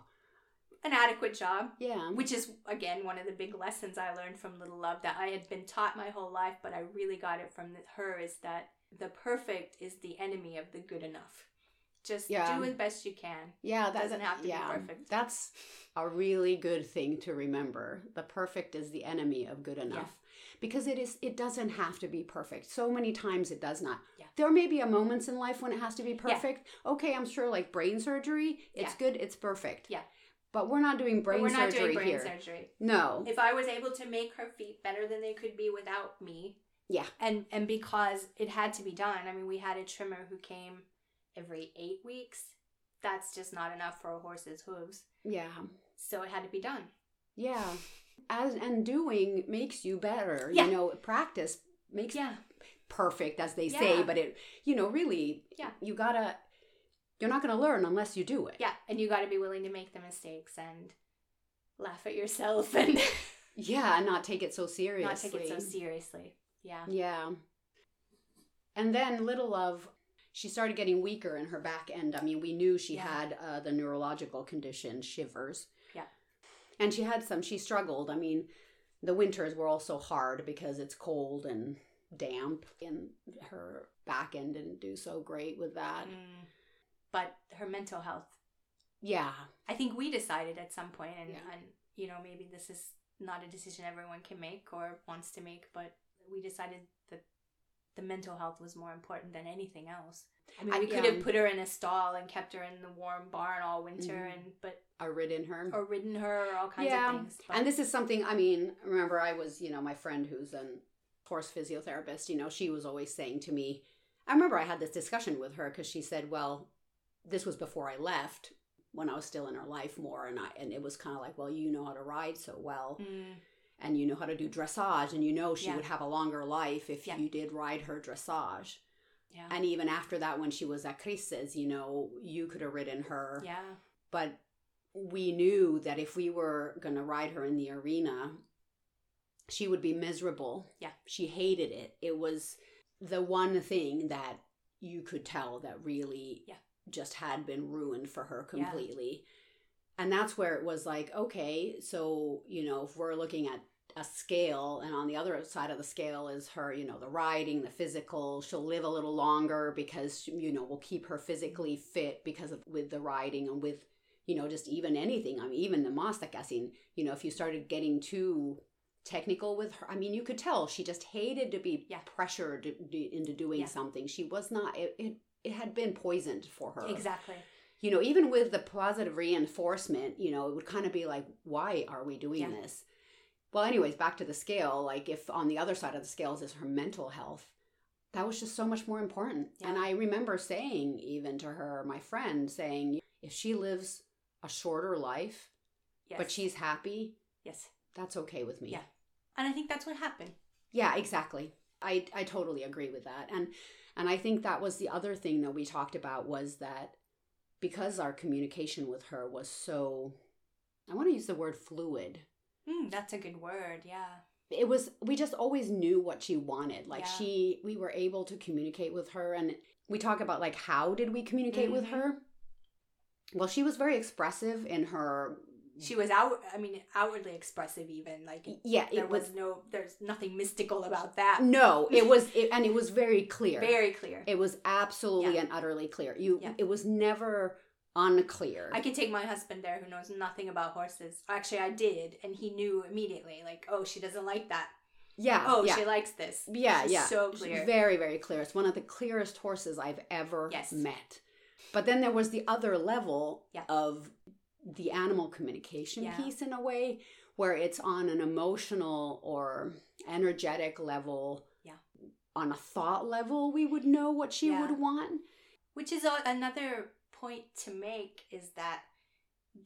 An adequate job Yeah. which is again one of the big lessons i learned from little love that i had been taught my whole life but i really got it from her is that the perfect is the enemy of the good enough just Yeah. do as best you can Yeah, that Doesn't have to be perfect. That's a really good thing to remember. The perfect is the enemy of good enough. Because it is it doesn't have to be perfect. So many times it does not. Yeah. There may be a moments in life when it has to be perfect. Okay, I'm sure like brain surgery, it's Yeah. good, it's perfect. Yeah. But we're not doing brain we're not surgery doing brain here. surgery No. if I was able to make her feet better than they could be without me, Yeah. and and because it had to be done. I mean, we had a trimmer who came every eight weeks. That's just not enough for a horse's hooves, Yeah. so it had to be done. Yeah. As and doing makes you better. Yeah. You know, practice makes Yeah, perfect as they say, but it you know, really Yeah. you gotta you're not gonna learn unless you do it. yeah, and you got to be willing to make the mistakes and laugh at yourself and Yeah, and not take it so seriously. not take it so seriously. Yeah, Yeah. And then Little Love, she started getting weaker in her back end. I mean, we knew she Yeah. had uh, the neurological condition, shivers. Yeah. And she had some, she struggled. I mean, the winters were also hard because it's cold and damp, and her back end didn't do so great with that. Mm. But her mental health Yeah. I think we decided at some point, and, Yeah. and you know maybe this is not a decision everyone can make or wants to make, but we decided that the mental health was more important than anything else. I mean, I- we could have put her in a stall and kept her in the warm barn all winter, Mhm. and but or ridden her. or ridden her or all kinds Yeah, of things. But And this is something, I mean, remember, I was, you know, my friend who's an horse physiotherapist, you know, she was always saying to me, I remember I had this discussion with her because she said, well, this was before I left when I was still in her life more. And I, and it was kind of like, well, you know how to ride so well Mm, and you know how to do dressage and you know she Yeah. would have a longer life if Yeah. you did ride her dressage. yeah, And even after that, when she was at Chris's, you know, you could have ridden her yeah, but we knew that if we were going to ride her in the arena she would be miserable Yeah. she hated it it was the one thing that you could tell that really Yeah. Just had been ruined for her Yeah. completely and that's where it was like okay so you know if we're looking at a scale and on the other side of the scale is her you know the riding the physical she'll live a little longer because you know we'll keep her physically fit because of with the riding and with you know just even anything i mean even the mastakasin you know if you started getting too technical with her i mean you could tell she just hated to be Yeah. pressured into doing Yeah. something she was not it, it it had been poisoned for her exactly. you know, even with the positive reinforcement, you know, it would kind of be like, why are we doing Yeah. this? Well, anyways, back to the scale, like if on the other side of the scales is her mental health, that was just so much more important. And I remember saying, even to her, my friend, saying, if she lives a shorter life, Yes, but she's happy, yes, that's okay with me. Yeah. and I think that's what happened. Yeah, exactly. I I totally agree with that. And and I think that was the other thing that we talked about was that because our communication with her was so I want to use the word fluid. Mm, that's a good word. Yeah, It was we just always knew what she wanted. Like Yeah. she we were able to communicate with her and we talk about like how did we communicate with Mhm. her? Well, she was very expressive in her she was out i mean outwardly expressive even like yeah there was, was no there's nothing mystical about that no it was it, and it was very clear very clear it was absolutely Yeah. and utterly clear you Yeah. it was never unclear I could take my husband there who knows nothing about horses. Actually, I did, and he knew immediately, like, oh, she doesn't like that. yeah Oh, yeah she likes this. yeah She's yeah So clear. very very clear it's one of the clearest horses i've ever Yes. met but then there was the other level Yeah. of the animal communication Yeah. piece in a way where it's on an emotional or energetic level Yeah. on a thought level we would know what she Yeah. would want Which is another point to make is that,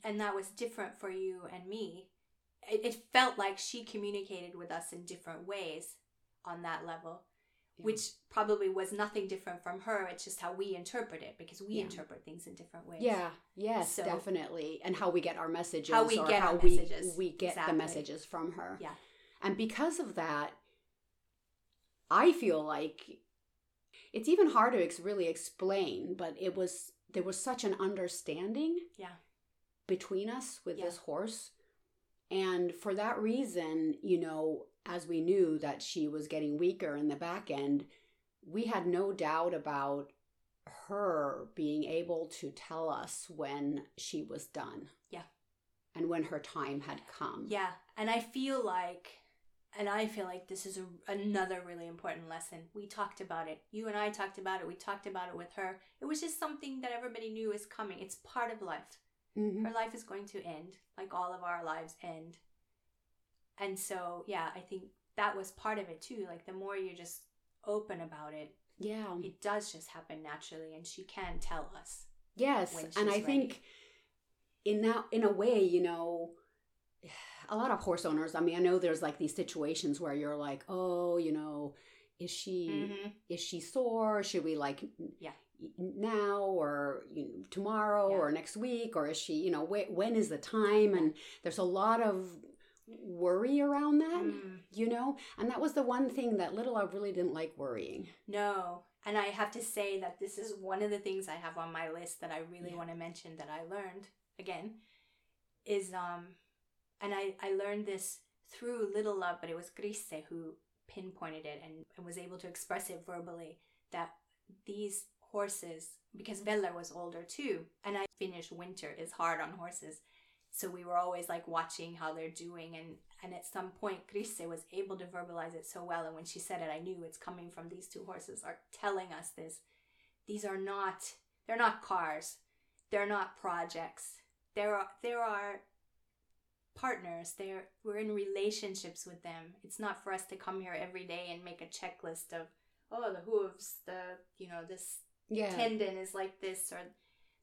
and that was different for you and me. It, it felt like she communicated with us in different ways on that level, Yeah. which probably was nothing different from her. It's just how we interpret it because we Yeah. interpret things in different ways. Yeah, yes, So- definitely. And how we get our messages How we or get how we, messages. we get Exactly. the messages from her. Yeah. And because of that, I feel like it's even hard to ex- really explain, but it was there was such an understanding Yeah. between us with Yeah. this horse. And for that reason, you know, as we knew that she was getting weaker in the back end, we had no doubt about her being able to tell us when she was done. Yeah. And when her time had come. Yeah, and I feel like, and I feel like this is a, another really important lesson. We talked about it. You and I talked about it. We talked about it with her. It was just something that everybody knew is coming. It's part of life. Mhm. Her life is going to end, like all of our lives end. And so, yeah, I think that was part of it too. Like the more you're just open about it, Yeah. it does just happen naturally, and she can tell us. Yes, and I she's think in that in a way, you know, a lot of horse owners. I mean, I know there's like these situations where you're like, oh, you know, is she Mhm. is she sore? Should we like Yeah. now or you know, tomorrow Yeah. or next week or is she you know wh- when is the time? And there's a lot of worry around that. Mm. You know, and that was the one thing that Little Love really didn't like worrying. No. And I have to say that this is one of the things I have on my list that I really Yeah. want to mention that I learned again is um and I I learned this through Little Love, but it was Grisse who pinpointed it and, and was able to express it verbally that these horses because Veller was older too and I Finnish winter is hard on horses. So we were always like watching how they're doing and and at some point Grisse was able to verbalize it so well and when she said it I knew it's coming from these two horses are telling us this. These are not they're not cars. They're not projects. There are there are partners. They're we're in relationships with them. It's not for us to come here every day and make a checklist of oh the hooves, the you know, this Yeah. tendon is like this or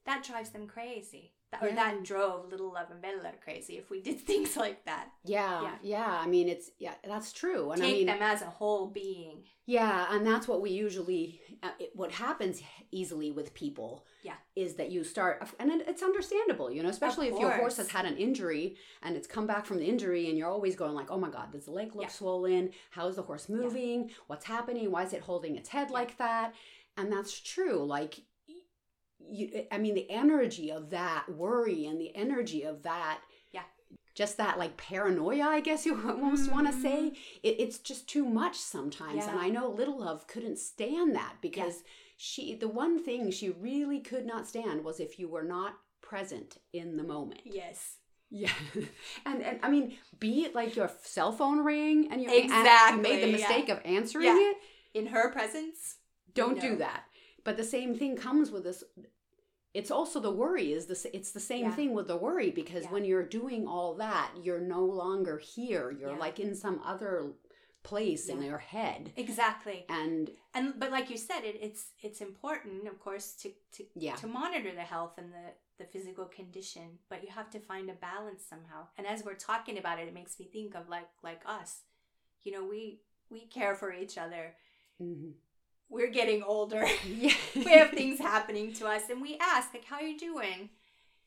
that drives them crazy. That, Or Yeah. that drove Little Love and Bella crazy if we did things like that. Yeah, Yeah. yeah, I mean, it's yeah, that's true, and Take I mean, them as a whole being. yeah, and that's what we usually, uh, it, what happens easily with people, Yeah. is that you start, and it, it's understandable, you know, especially if your horse has had an injury and it's come back from the injury, and you're always going like, oh my god, does the leg look Yeah. swollen? How is the horse moving? What's happening? Why is it holding its head Yeah. like that? And that's true, like. You, I mean, the energy of that worry and the energy of that Yeah. just that like paranoia i guess you almost want to mm-hmm. say it, it's just too much sometimes and i know little love couldn't stand that because she the one thing she really could not stand was if you were not present in the moment Yes. yeah and, and i mean be it like your cell phone ring and you, you made Exactly, the yeah. mistake of answering Yeah. it In her presence. don't do that but the same thing comes with this it's also the worry is this it's the same Yeah. thing with the worry because Yeah. when you're doing all that you're no longer here you're Yeah. like in some other place in your head Exactly. and And but like you said, it, it's it's important, of course, to to yeah to monitor the health and the the physical condition, but you have to find a balance somehow. And as we're talking about it, it makes me think of like like us. You know, we we care for each other. Mhm. We're getting older. yeah we have things happening to us and we ask like how you doing?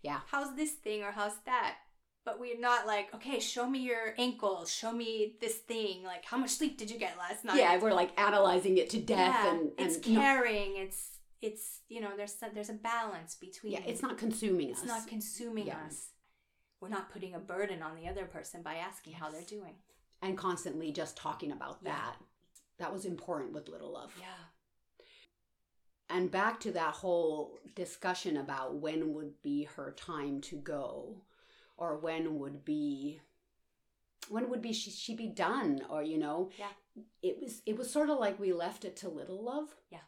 Yeah. How's this thing or how's that? But we're not like, okay, show me your ankles, show me this thing. Like, how much sleep did you get last night? yeah we're like analyzing it to death Yeah, and, and it's no- caring. It's it's you know there's some, there's a balance between. yeah it's not consuming it's us It's not consuming Yeah. us. we're not putting a burden on the other person by asking how they're doing. And constantly just talking about Yeah. that. That was important with Little Love. Yeah. And back to that whole discussion about when would be her time to go or when would be when would be she, she be done or you know Yeah. it was it was sort of like we left it to little love Yeah.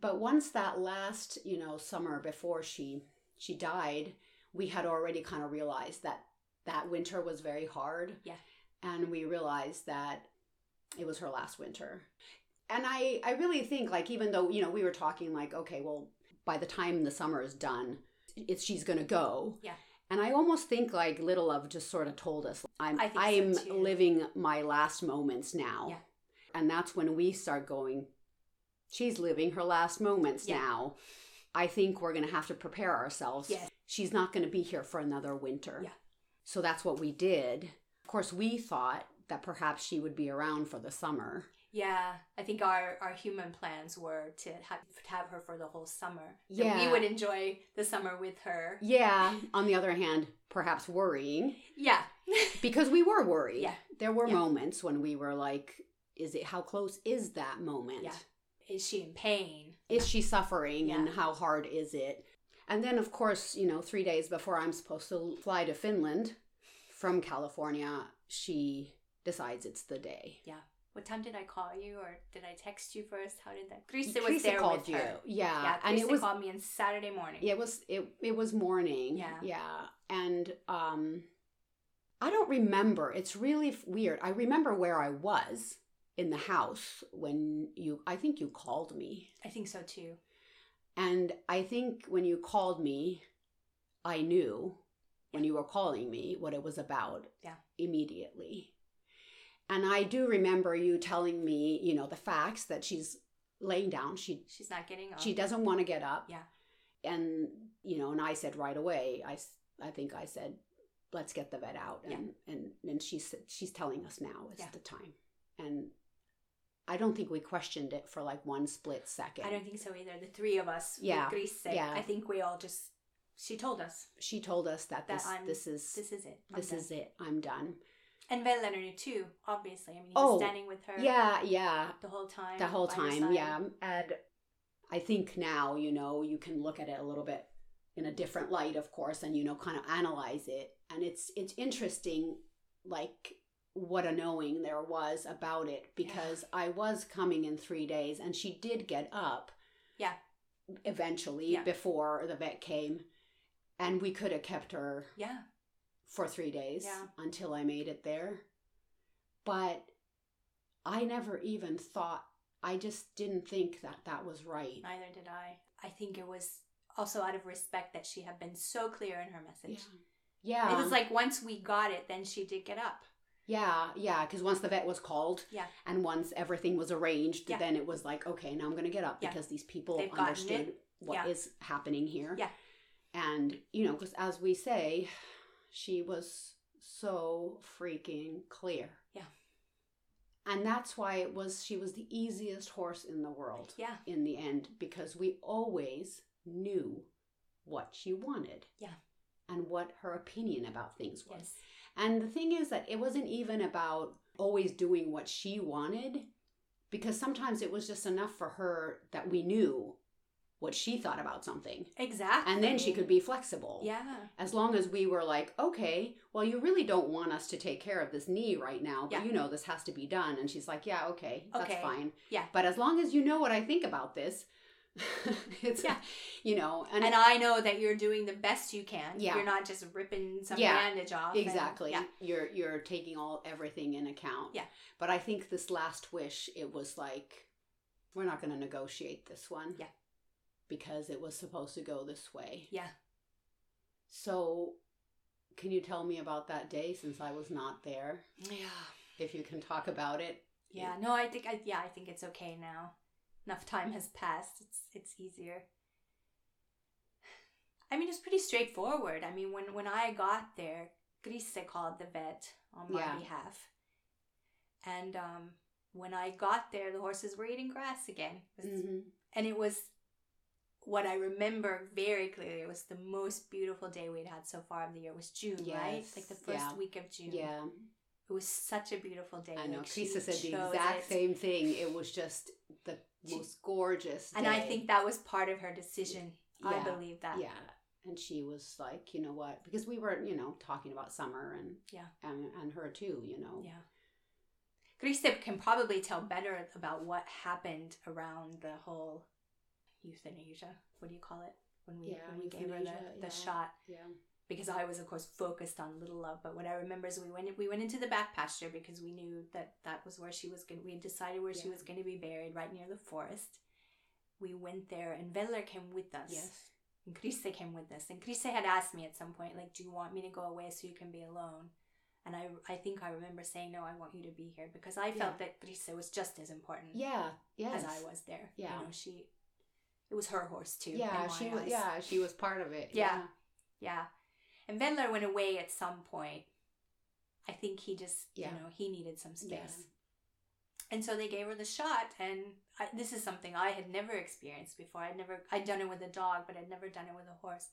but once that last you know summer before she she died we had already kind of realized that that winter was very hard Yeah. and we realized that it was her last winter and i i really think like even though you know we were talking like okay well by the time the summer is done it's she's gonna go Yeah. and i almost think like little love just sort of told us i'm I think so, living my last moments now Yeah. and that's when we start going she's living her last moments Yeah. now i think we're gonna have to prepare ourselves Yes. she's not gonna be here for another winter Yeah. so that's what we did of course we thought that perhaps she would be around for the summer Yeah, I think our, our human plans were to have, to have her for the whole summer. So Yeah. we would enjoy the summer with her. Yeah. On the other hand, perhaps worrying Yeah. because we were worried. Yeah. There were Yeah. moments when we were like, is it how close is that moment? Yeah. Is she in pain? Is she suffering and how hard is it? And then, of course, you know, three days before I'm supposed to fly to Finland from California, she decides it's the day. Yeah. What time did I call you or did I text you first? How did that? Grisa was Teresa there called with you. her. Yeah. Yeah, and it was called me on Saturday morning. it was it it was morning Yeah. yeah and um i don't remember it's really f- weird i remember where i was in the house when you i think you called me I think so too. and i think when you called me i knew when you were calling me what it was about Yeah. immediately and i do remember you telling me you know the facts that she's laying down she She's not getting up. she doesn't want to get up Yeah. and you know and i said right away I I think i said let's get the vet out and and and she's she's telling us now is Yeah. the time and i don't think we questioned it for like one split second I don't think so either. The three of us Yeah, Grisa, yeah. I think we all just, she told us, she told us that, That this I'm- this is this is it. I'm this done. is it i'm done And Vel Leonard too, obviously. I mean, he Oh, was standing with her yeah yeah the whole time. the whole time yeah and i think now you know you can look at it a little bit in a different light of course and you know kind of analyze it and it's it's interesting like what a knowing there was about it because i was coming in three days and she did get up Yeah. eventually Yeah. before the vet came and we could have kept her Yeah. For three days Yeah. until I made it there. But I never even thought, I just didn't think that that was right. Neither did I. I think it was also out of respect that she had been so clear in her message. Yeah. It was like once we got it, then she did get up. yeah, yeah. Because once the vet was called Yeah. and once everything was arranged, Yeah. then it was like, okay, now I'm going to get up Yeah. because these people They've understood what is Yeah. happening here. Yeah. And, you know, because as we say, she was so freaking clear. Yeah. And that's why it was, she was the easiest horse in the world Yeah. in the end because we always knew what she wanted. Yeah. And what her opinion about things was. Yes. And the thing is that it wasn't even about always doing what she wanted, because sometimes it was just enough for her that we knew what she thought about something. Exactly. And then she could be flexible. Yeah. As long as we were like, okay, well, you really don't want us to take care of this knee right now, but Yeah. you know this has to be done. And she's like, yeah, okay, that's Okay. fine. Yeah. But as long as you know what I think about this, it's, Yeah. you know, and, And, I know that you're doing the best you can. Yeah. You're not just ripping some Yeah. bandage off. and- exactly yeah. you're you're taking all everything in account Yeah. but i think this last wish it was like we're not going to negotiate this one Yeah. Because it was supposed to go this way Yeah. so can you tell me about that day since i was not there Yeah. if you can talk about it Yeah. No, I think I yeah, I think it's okay now. Enough time has passed. It's it's easier. I mean, it's pretty straightforward. I mean, when when I got there, Grisse called the vet on my Yeah. behalf, and um, when I got there, the horses were eating grass again, It was- Mhm. and it was what I remember very clearly was the most beautiful day we'd had so far of the year was June, right? Like the first yeah. week of June. Yeah, It was such a beautiful day. I know. Like, Krista said the exact it. same thing. It was just the She- most gorgeous. And I think that was part of her decision. I believe that. Yeah. And she was like, you know what? Because we were, you know, talking about summer and Yeah. and, and her too, you know. Yeah. Krista can probably tell better about what happened around the whole euthanasia. What do you call it? When we Yeah, when we gave her the, yeah. shot. Yeah. Because I was of course focused on Little Love, but what I remember is we went we went into the back pasture because we knew that that was where she was going. We had decided where she was going to be buried, right near the forest. We went there, and Veller came with us. Yes. And Krista came with us. And Krista had asked me at some point, like, do you want me to go away so you can be alone? And I, I think I remember saying, no, I want you to be here because I felt Yeah. that Krista was just as important Yeah. Yes. as I was there. Yeah. You know, she, it was her horse too. Yeah, she was. Yeah, she was part of it. Yeah. Yeah. And Veller went away at some point. I think he just, Yeah. you know, he needed some space. Yeah. And so they gave her the shot, and I, this is something I had never experienced before. I'd never, I'd done it with a dog, but I'd never done it with a horse.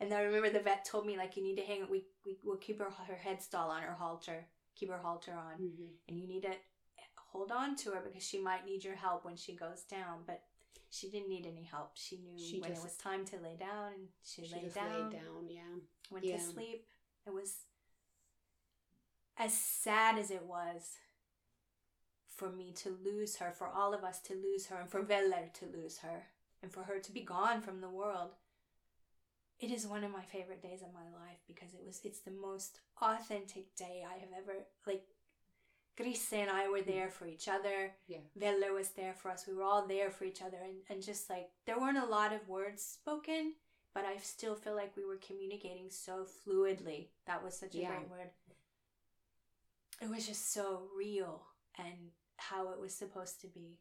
And I remember the vet told me like, you need to hang. We we will keep her her head stall on her halter, keep her halter on, Mhm. and you need to hold on to her because she might need your help when she goes down. But she didn't need any help. She knew She when just- it was time to lay down, and she, She laid just down laid down. Yeah. went Yeah. to sleep. It was as sad as it was for me to lose her, for all of us to lose her, and for Veller to lose her, and for her to be gone from the world. It is one of my favorite days of my life because it was it's the most authentic day I have ever like Grise and I were there for each other. Yeah. Was there for us. We were all there for each other and, and just like there weren't a lot of words spoken, but I still feel like we were communicating so fluidly. That was such a Yeah. great word. It was just so real and how it was supposed to be.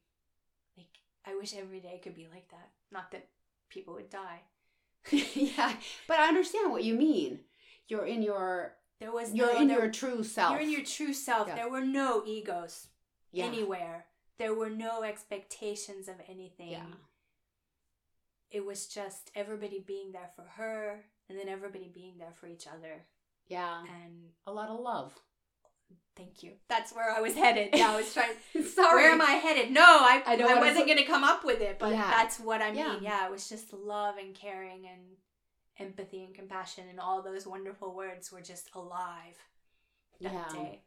Like I wish every day could be like that. Not that people would die. yeah, but I understand what you mean. You're in your There was you're no, in there- your true self. You're in your true self. Yeah. There were no egos yeah. anywhere. There were no expectations of anything. Yeah. It was just everybody being there for her and then everybody being there for each other. Yeah. And A lot of love. thank you. That's where I was headed. Yeah, I was trying. Sorry. Where am I headed? No, I, I I, wasn't going to come up with it, but that's what I mean. Yeah. it was just love and caring and empathy and compassion and all those wonderful words were just alive that Yeah. day.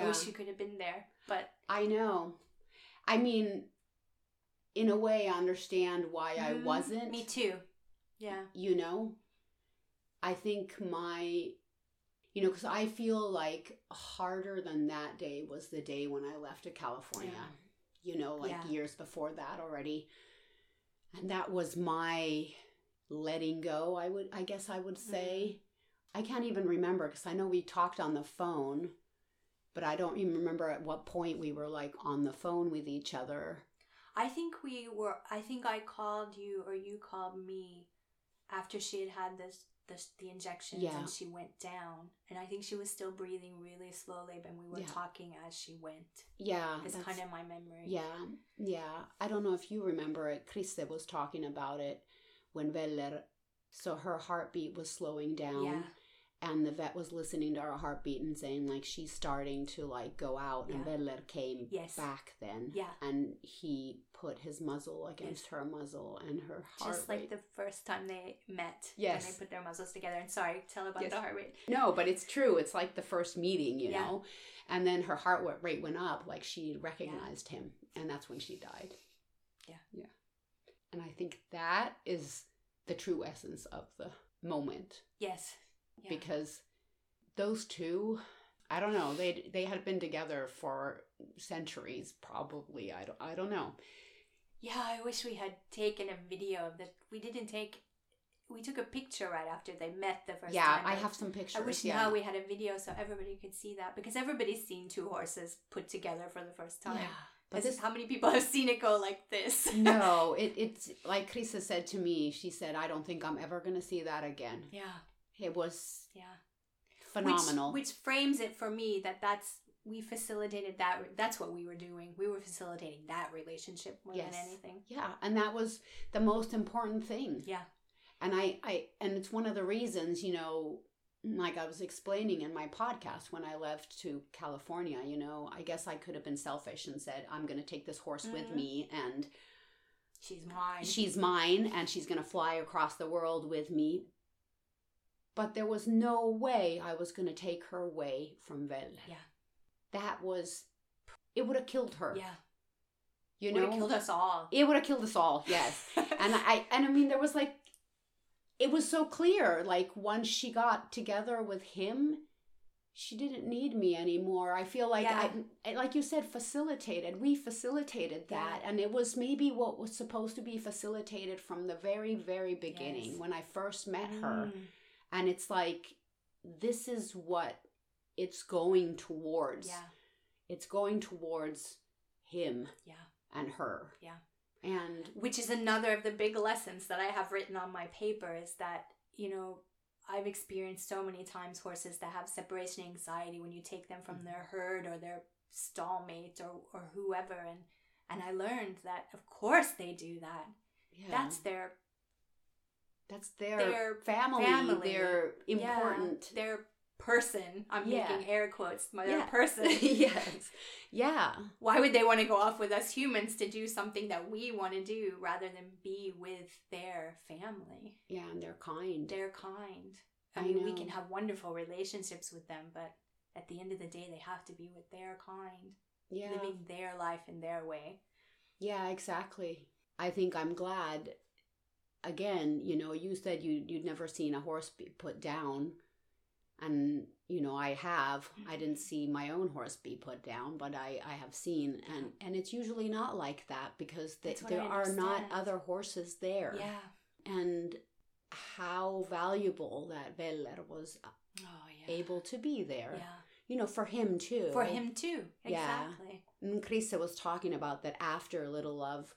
I wish you could have been there, but I know. I mean, in a way, I understand why I Mm, wasn't. Me too. Yeah. You know, I think my, you know, because I feel like harder than that day was the day when I left to California. Yeah. You know, like Yeah. years before that already, and that was my letting go. I would, I guess, I would say. Mm-hmm. I can't even remember because I know we talked on the phone, but I don't even remember at what point we were like on the phone with each other. I think we were. I think I called you or you called me after she had had this, this the injections Yeah. and she went down. And I think she was still breathing really slowly, but we were Yeah. talking as she went. Yeah, It's kind of my memory. Yeah, yeah. I don't know if you remember it. Krista was talking about it when Veller, so her heartbeat was slowing down, Yeah. and the vet was listening to her heartbeat and saying like she's starting to like go out, and Yeah. Veller came Yes. back then, Yeah. and he put his muzzle against her muzzle, and her heart Just like rate- the first time they met. Yes. When they put their muzzles together. And sorry, tell about Yes. the heart rate. No, but it's true. It's like the first meeting, you Yeah. know. And then her heart rate went up, like she recognized him, and that's when she died. Yeah. Yeah. And I think that is the true essence of the moment Yes. Yeah. because those two, I don't know, they they had been together for centuries, probably. I don't, I don't know. Yeah, I wish we had taken a video of the. We didn't take. We took a picture right after they met the first yeah, time. I have some pictures. I wish yeah. now we had a video so everybody could see that because everybody's seen two horses put together for the first time. Yeah, But this how many people have seen it go like this? no, it, it's like Krista said to me. She said, "I don't think I'm ever going to see that again." yeah, It was yeah. phenomenal. Which, which frames it for me that that's we facilitated that. That's what we were doing. We were facilitating that relationship more Yes. than anything. Yeah, and that was the most important thing. Yeah. And I, I, and it's one of the reasons, you know, like I was explaining in my podcast when I left to California, you know, I guess I could have been selfish and said, I'm going to take this horse with Mhm. me and She's mine. she's mine and she's going to fly across the world with me. But there was no way I was going to take her away from Vel. Yeah. That was, it would have killed her. yeah. You Would know, have killed us all. it would have killed us all. Yes. and I and I mean there was like it was so clear like once she got together with him she didn't need me anymore. I feel like Yeah. I like you said facilitated. We facilitated that Yeah. and it was maybe what was supposed to be facilitated from the very very beginning Yes. when I first met her. Mm. And it's like this is what it's going towards. Yeah. It's going towards him Yeah. and her. Yeah. And which is another of the big lessons that I have written on my paper is that, you know, I've experienced so many times horses that have separation anxiety when you take them from mm-hmm. their herd or their stallmate or, or whoever and and I learned that of course they do that. yeah. That's their That's their, Their family. family. Their yeah, important. their person. I'm Yeah. making air quotes. My Yeah. person. yes. Yeah. Why would they want to go off with us humans to do something that we want to do rather than be with their family? Yeah, and they're kind. they're kind. I, I mean, we can have wonderful relationships with them, but at the end of the day, they have to be with their kind, yeah. living their life in their way. Yeah, exactly. I think I'm glad. Again, you know, you said you you'd never seen a horse be put down, and you know I have. I mm-hmm. didn't see my own horse be put down, but I I have seen, and and it's usually not like that because th- there are not other horses there. Yeah. and how valuable that Veller was uh, Oh yeah. able to be there. Yeah. You know, for him too. For him too. Yeah. Exactly. And Krista was talking about that after Little Love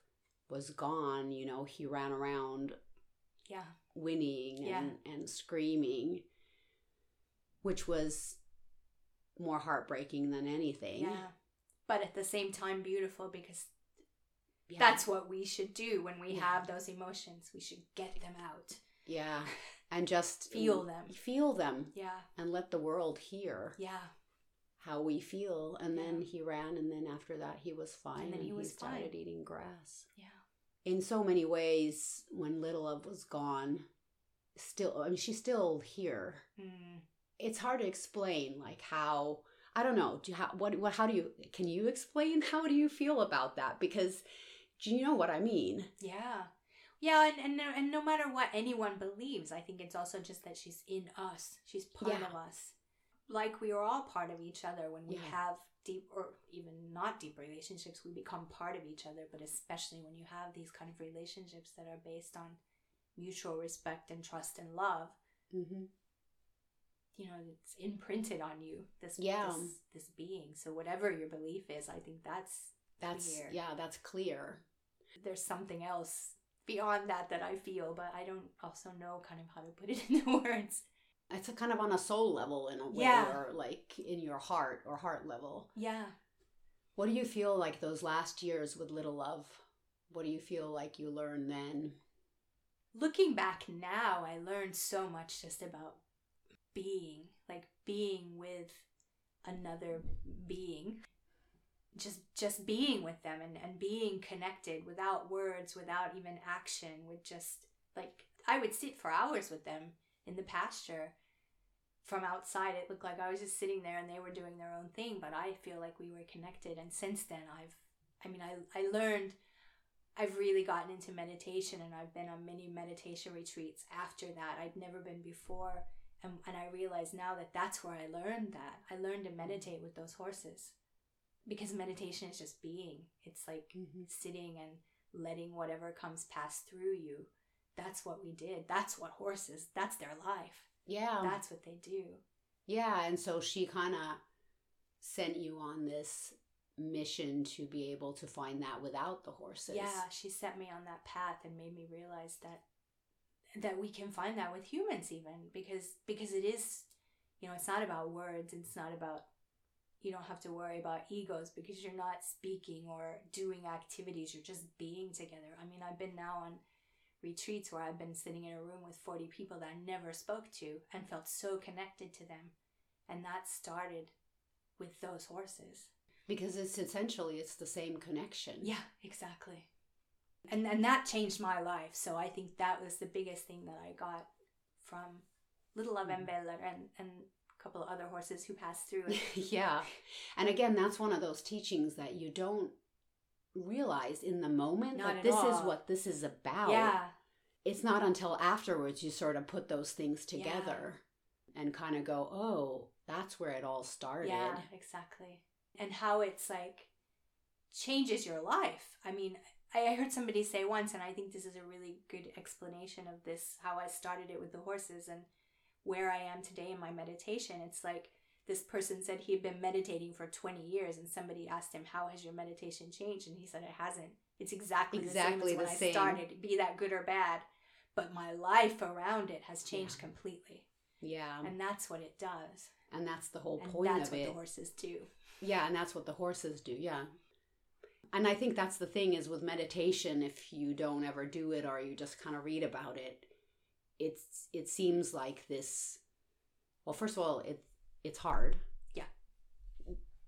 was gone, you know, he ran around Yeah. whinnying Yeah. and, and screaming, which was more heartbreaking than anything. Yeah. But at the same time, beautiful because Yeah. that's what we should do when we Yeah. have those emotions. We should get them out, yeah. And just feel them. Feel them Yeah. and let the world hear Yeah. how we feel. And then he ran, and then after that, he was fine. then he was started fine. eating grass. Yeah. in so many ways when little love was gone still i mean she's still here Mm. It's hard to explain like how i don't know do you, how, what, what how do you can you explain how do you feel about that because do you know what i mean Yeah. Yeah, and, and no- and no matter what anyone believes, I think it's also just that she's in us. She's part Yeah. of us. Like we are all part of each other when we Yeah. have deep or even not deep relationships, we become part of each other, but especially when you have these kind of relationships that are based on mutual respect and trust and love, mm-hmm. You know, it's imprinted on you this Yeah. this, this being. So whatever your belief is, I think that's that's Clear. yeah that's clear there's something else beyond that that I feel, but I don't also know kind of how to put it into words. it's a kind of on a soul level in a way Yeah. or like in your heart or heart level Yeah. what do you feel like those last years with little love what do you feel like you learned then Looking back now, I learned so much just about being, like being with another being. Just just being with them and, and being connected without words, without even action, with just like I would sit for hours with them in the pasture. From outside it looked like I was just sitting there and they were doing their own thing, but I feel like we were connected and since then I've I mean I I learned I've really gotten into meditation and I've been on many meditation retreats after that. I'd never been before. And, and I realize now that that's where I learned that. I learned to meditate with those horses because meditation is just being. It's like mm-hmm. sitting and letting whatever comes pass through you. That's what we did. That's what horses, that's their life. yeah That's what they do. Yeah, and so she kind of sent you on this mission to be able to find that without the horses. Yeah, she set me on that path and made me realize that that we can find that with humans even because because it is you know, it's not about words, it's not about you don't have to worry about egos because you're not speaking or doing activities. You're just being together. I mean, I've been now on retreats where I've been sitting in a room with 40 people that I never spoke to and felt so connected to them. And that started with those horses. Because it's essentially it's the same connection. Yeah, exactly. And and that changed my life. So I think that was the biggest thing that I got from Little Love and Mm-hmm. And, and a couple of other horses who passed through yeah. And again, that's one of those teachings that you don't realize in the moment Not that at this is what this is about. yeah. It's not until afterwards you sort of put those things together and kind of go, oh, that's where it all started. Yeah, exactly. And how it's like changes your life. I mean, I heard somebody say once, and I think this is a really good explanation of this how I started it with the horses and where I am today in my meditation. It's like this person said he had been meditating for 20 years, and somebody asked him, How has your meditation changed? And he said, It hasn't. It's exactly, Exactly the same as when the I started, be that good or bad. But my life around it has changed Yeah. completely. Yeah. And that's what it does. And that's the whole And point that's what the horses do. Yeah, and that's what the horses do. Yeah. And I think that's the thing is with meditation if you don't ever do it or you just kind of read about it, it's it seems like this well, first of all, it it's hard. Yeah.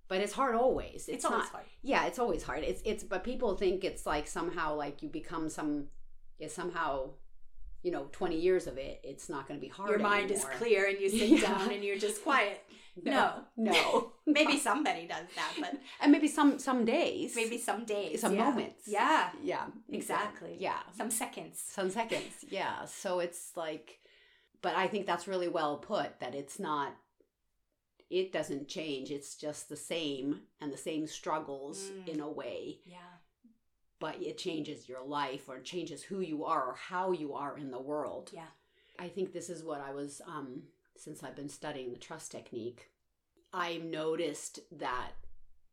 But it's hard always. It's, It's, always not hard. Yeah, it's always hard. It's it's but people think it's like somehow like you become some is somehow you know, 20 years of it, it's not going to be hard Your mind anymore. is clear and you sit Yeah. down and you're just quiet. No. No. Maybe somebody does that, but and maybe some some days. maybe some days. Some yeah. moments. Yeah. Yeah, Exactly. Yeah, Some seconds. some seconds. Yeah, so it's like, but I think that's really well put. That it's not, it doesn't change. It's just the same and the same struggles Mm. in a way, Yeah. but it changes your life or changes who you are or how you are in the world. Yeah. I think this is what I was um since I've been studying the trust technique. I've noticed that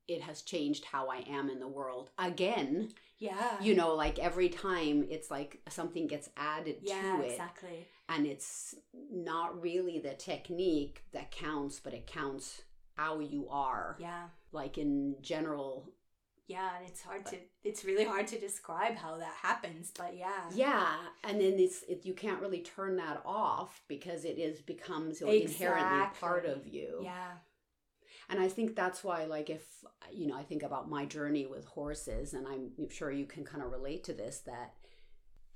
it has changed how I am in the world again Yeah. you know like every time it's like something gets added yeah, to it exactly. and it's not really the technique that counts but it counts how you are Yeah. like in general Yeah, and it's hard to it's really hard to describe how that happens, but yeah. yeah and then it's it, you can't really turn that off because it is becomes like, inherently part of you Yeah. and i think that's why like if you know i think about my journey with horses and i'm sure you can kind of relate to this that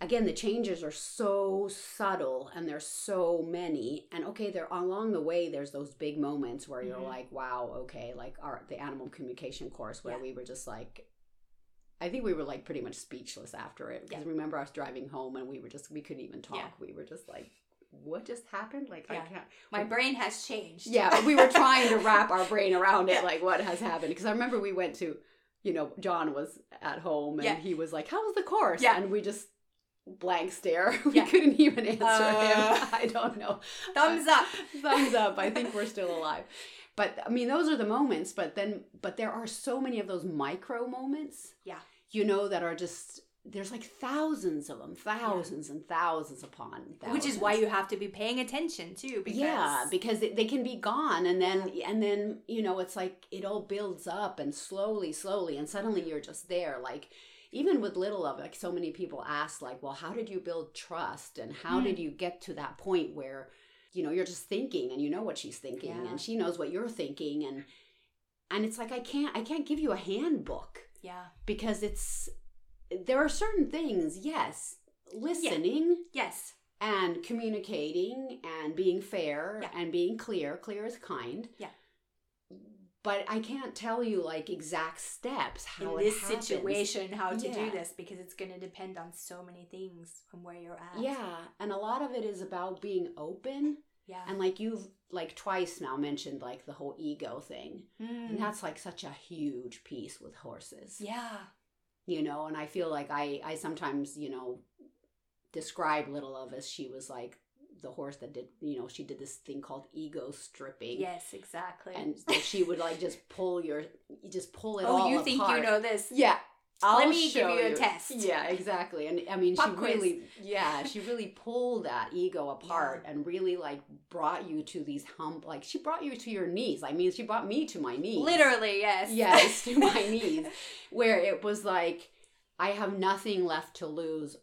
again the changes are so subtle and there's so many and okay they're along the way there's those big moments where you're Mhm. like wow okay like our the animal communication course where Yeah. we were just like I think we were like pretty much speechless after it because Yeah. remember us driving home and we were just we couldn't even talk. Yeah. We were just like, what just happened? Like I can't. My brain has changed. Yeah, we were trying to wrap our brain around it, like what has happened. Because I remember we went to, you know, John was at home and Yeah. he was like, "How was the course?" Yeah. and we just blank stare. We Yeah. couldn't even answer Uh. him. I don't know. Thumbs up. Thumbs up. I think we're still alive. But I mean, those are the moments. But then, but there are so many of those micro moments. Yeah. You know that are just there's like thousands of them, thousands and thousands upon thousands. Which is why you have to be paying attention too, because yeah because they, they can be gone and then and then you know it's like it all builds up and slowly slowly and suddenly you're just there like even with Little Love like so many people ask like well how did you build trust and how Mm. did you get to that point where you know you're just thinking and you know what she's thinking Yeah. and she knows what you're thinking and and it's like i can't i can't give you a handbook yeah. because it's there are certain things yes listening Yes. and communicating and being fair Yeah. and being clear clear is kind Yeah. But i can't tell you like exact steps how in this happens. situation how to do this because it's going to depend on so many things from where you're at. yeah and a lot of it is about being open Yeah. and like you've like twice now mentioned like the whole ego thing Mm. and that's like such a huge piece with horses yeah. you know and i feel like i i sometimes you know describe Little Love as she was like the horse that did you know she did this thing called ego stripping Yes, exactly. and she would like just pull your you just pull it oh, all. oh, you think you know this? yeah I'll Let me give you a test. Yeah, exactly. And I mean, Pop she quiz. really, yeah, she really pulled that ego apart and really like brought you to these hump. Like she brought you to your knees. I mean, she brought me to my knees. Literally, yes. yes, to my knees, where it was like, I have nothing left to lose.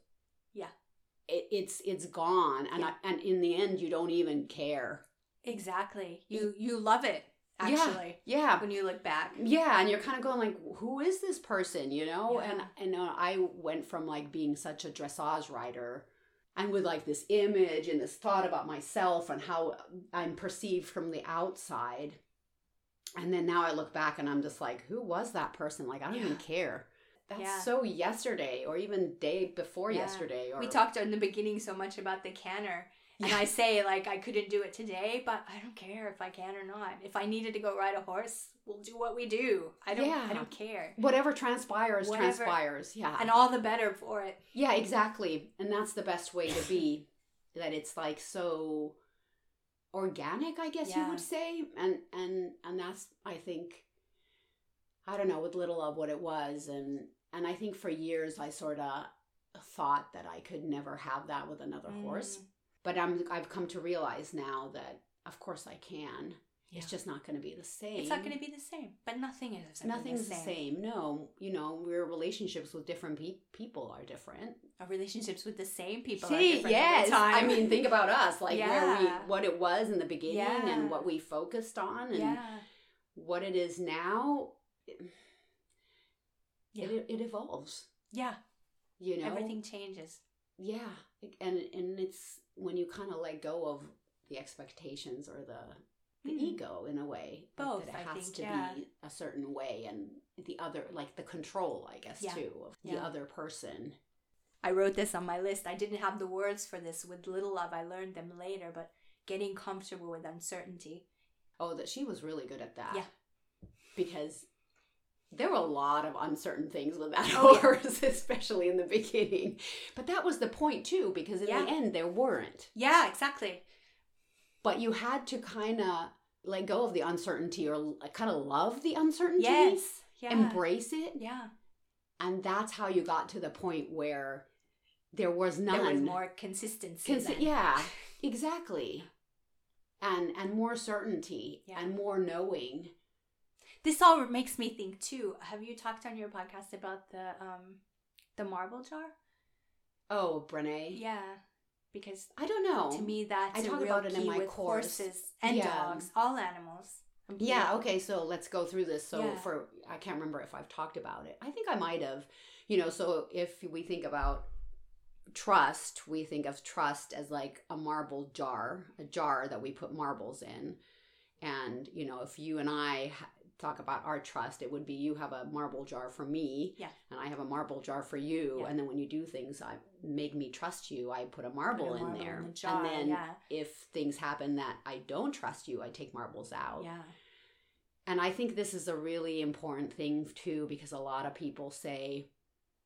Yeah. It, it's it's gone, and Yeah. I, and in the end, you don't even care. Exactly. You you love it actually Yeah, when you look back. yeah and you're kind of going like who is this person you know Yeah. and and uh, i went from like being such a dressage rider and with like this image and this thought about myself and how i'm perceived from the outside and then now i look back and i'm just like who was that person like i don't even care that's Yeah. so yesterday or even day before Yeah. yesterday or We talked in the beginning so much about the canter. And I say like I couldn't do it today, but I don't care if I can or not. If I needed to go ride a horse, we'll do what we do. I don't Yeah. I don't care. whatever transpires Whatever- transpires yeah And all the better for it. Yeah, exactly. And that's the best way to be. that it's like so organic, I guess you would say. And and and that's I think I don't know, with Little Love what it was and and I think for years I sort of thought that I could never have that with another horse. Mm, But I'm I've come to realize now that of course I can. yeah. It's just not going to be the same. It's not going to be the same, but nothing is. Nothing's the same. No, you know, we're relationships with different pe- people are different. Our relationships with the same people are See, different yes. I mean, think about us, like where we, what it was in the beginning, Yeah. and what we focused on, and yeah, what it is now. It, Yeah. it, it evolves. yeah. You know, Everything changes. Yeah, and and it's when you kind of let go of the expectations or the the Mm. ego in a way, like Both, that it I has think, to yeah. be a certain way, and the other, like the control, I guess, Yeah. too, of the other person. I wrote this on my list. I didn't have the words for this with Little Love. I learned them later, but getting comfortable with uncertainty. Oh, that she was really good at that. Yeah. Because there were a lot of uncertain things with that Oh, yeah. horse, especially in the beginning. But that was the point too, because in Yeah. the end there weren't. Yeah, exactly. But you had to kind of let go of the uncertainty or kind of love the uncertainty. Yes. Yeah. Embrace it. yeah. And that's how you got to the point where there was none. There was more consistency. Consi- yeah, exactly. And and more certainty Yeah. and more knowing. This all makes me think too. Have you talked on your podcast about the um the marble jar? Oh, Brene. Yeah. Because I don't know. to me that's I talk real about it in my course. horses and Yeah. dogs, all animals. I'm Yeah, okay, so let's go through this. So Yeah. for I can't remember if I've talked about it. I think I might have. You know, so if we think about trust, we think of trust as like a marble jar, a jar that we put marbles in. And, you know, if you and I talk about our trust, it would be you have a marble jar for me, Yeah. and I have a marble jar for you. Yeah. And then when you do things, I make me trust you. I put a marble, Put a in there, in the jar, and then yeah. if things happen that I don't trust you, I take marbles out. Yeah. And I think this is a really important thing too, because a lot of people say,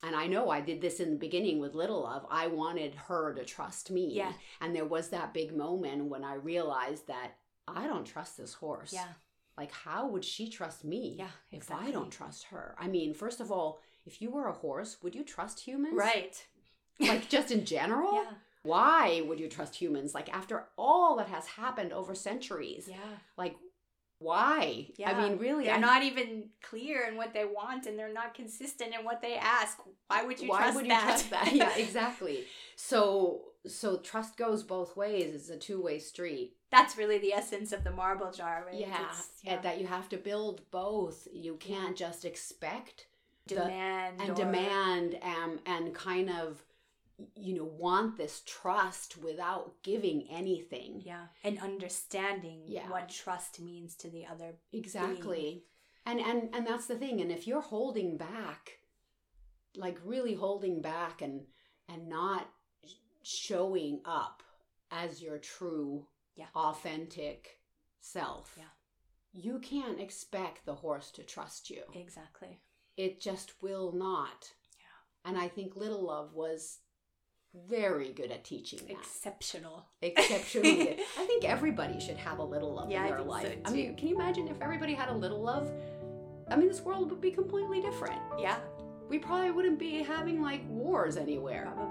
and I know I did this in the beginning with Little Love, I wanted her to trust me. Yeah. And there was that big moment when I realized that I don't trust this horse. Yeah. Like, how would she trust me Yeah, if. I don't trust her? I mean, first of all, if you were a horse, would you trust humans? Right. Like, just in general? Yeah. Why would you trust humans? Like, after all that has happened over centuries, Yeah. like, why? Yeah. I mean, really, They're I- not even clear in what they want and they're not consistent in what they ask. Why would you why trust would you that? trust that yeah exactly so so trust goes both ways it's a two-way street That's really the essence of the marble jar, right? yeah, and that you have to build both you can't just expect the- demand and or- demand um, and kind of you know want this trust without giving anything Yeah, and understanding Yeah. what trust means to the other. exactly and and and that's the thing and if you're holding back like really holding back and and not showing up as your true Yeah. authentic self Yeah. you can't expect the horse to trust you Exactly. it just will not Yeah. and i think little love was very good at teaching that Exceptional. exceptionally good. I think everybody should have a little love Yeah, I in their so, life. I mean, can you imagine if everybody had a little love? I mean, this world would be completely different. Yeah. we probably wouldn't be having like wars anywhere. Probably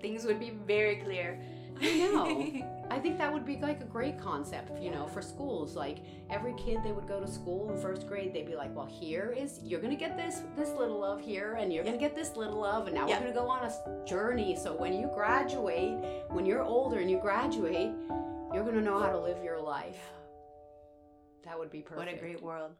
Things would be very clear. I know. I think that would be like a great concept, you know, for schools. Like every kid they would go to school in first grade, they'd be like, "Well, here is you're gonna get this this little love here, and you're gonna get this little love, and now Yeah. we're gonna go on a journey. So when you graduate, when you're older and you graduate, you're gonna know how to live your life. That would be perfect. what a great world.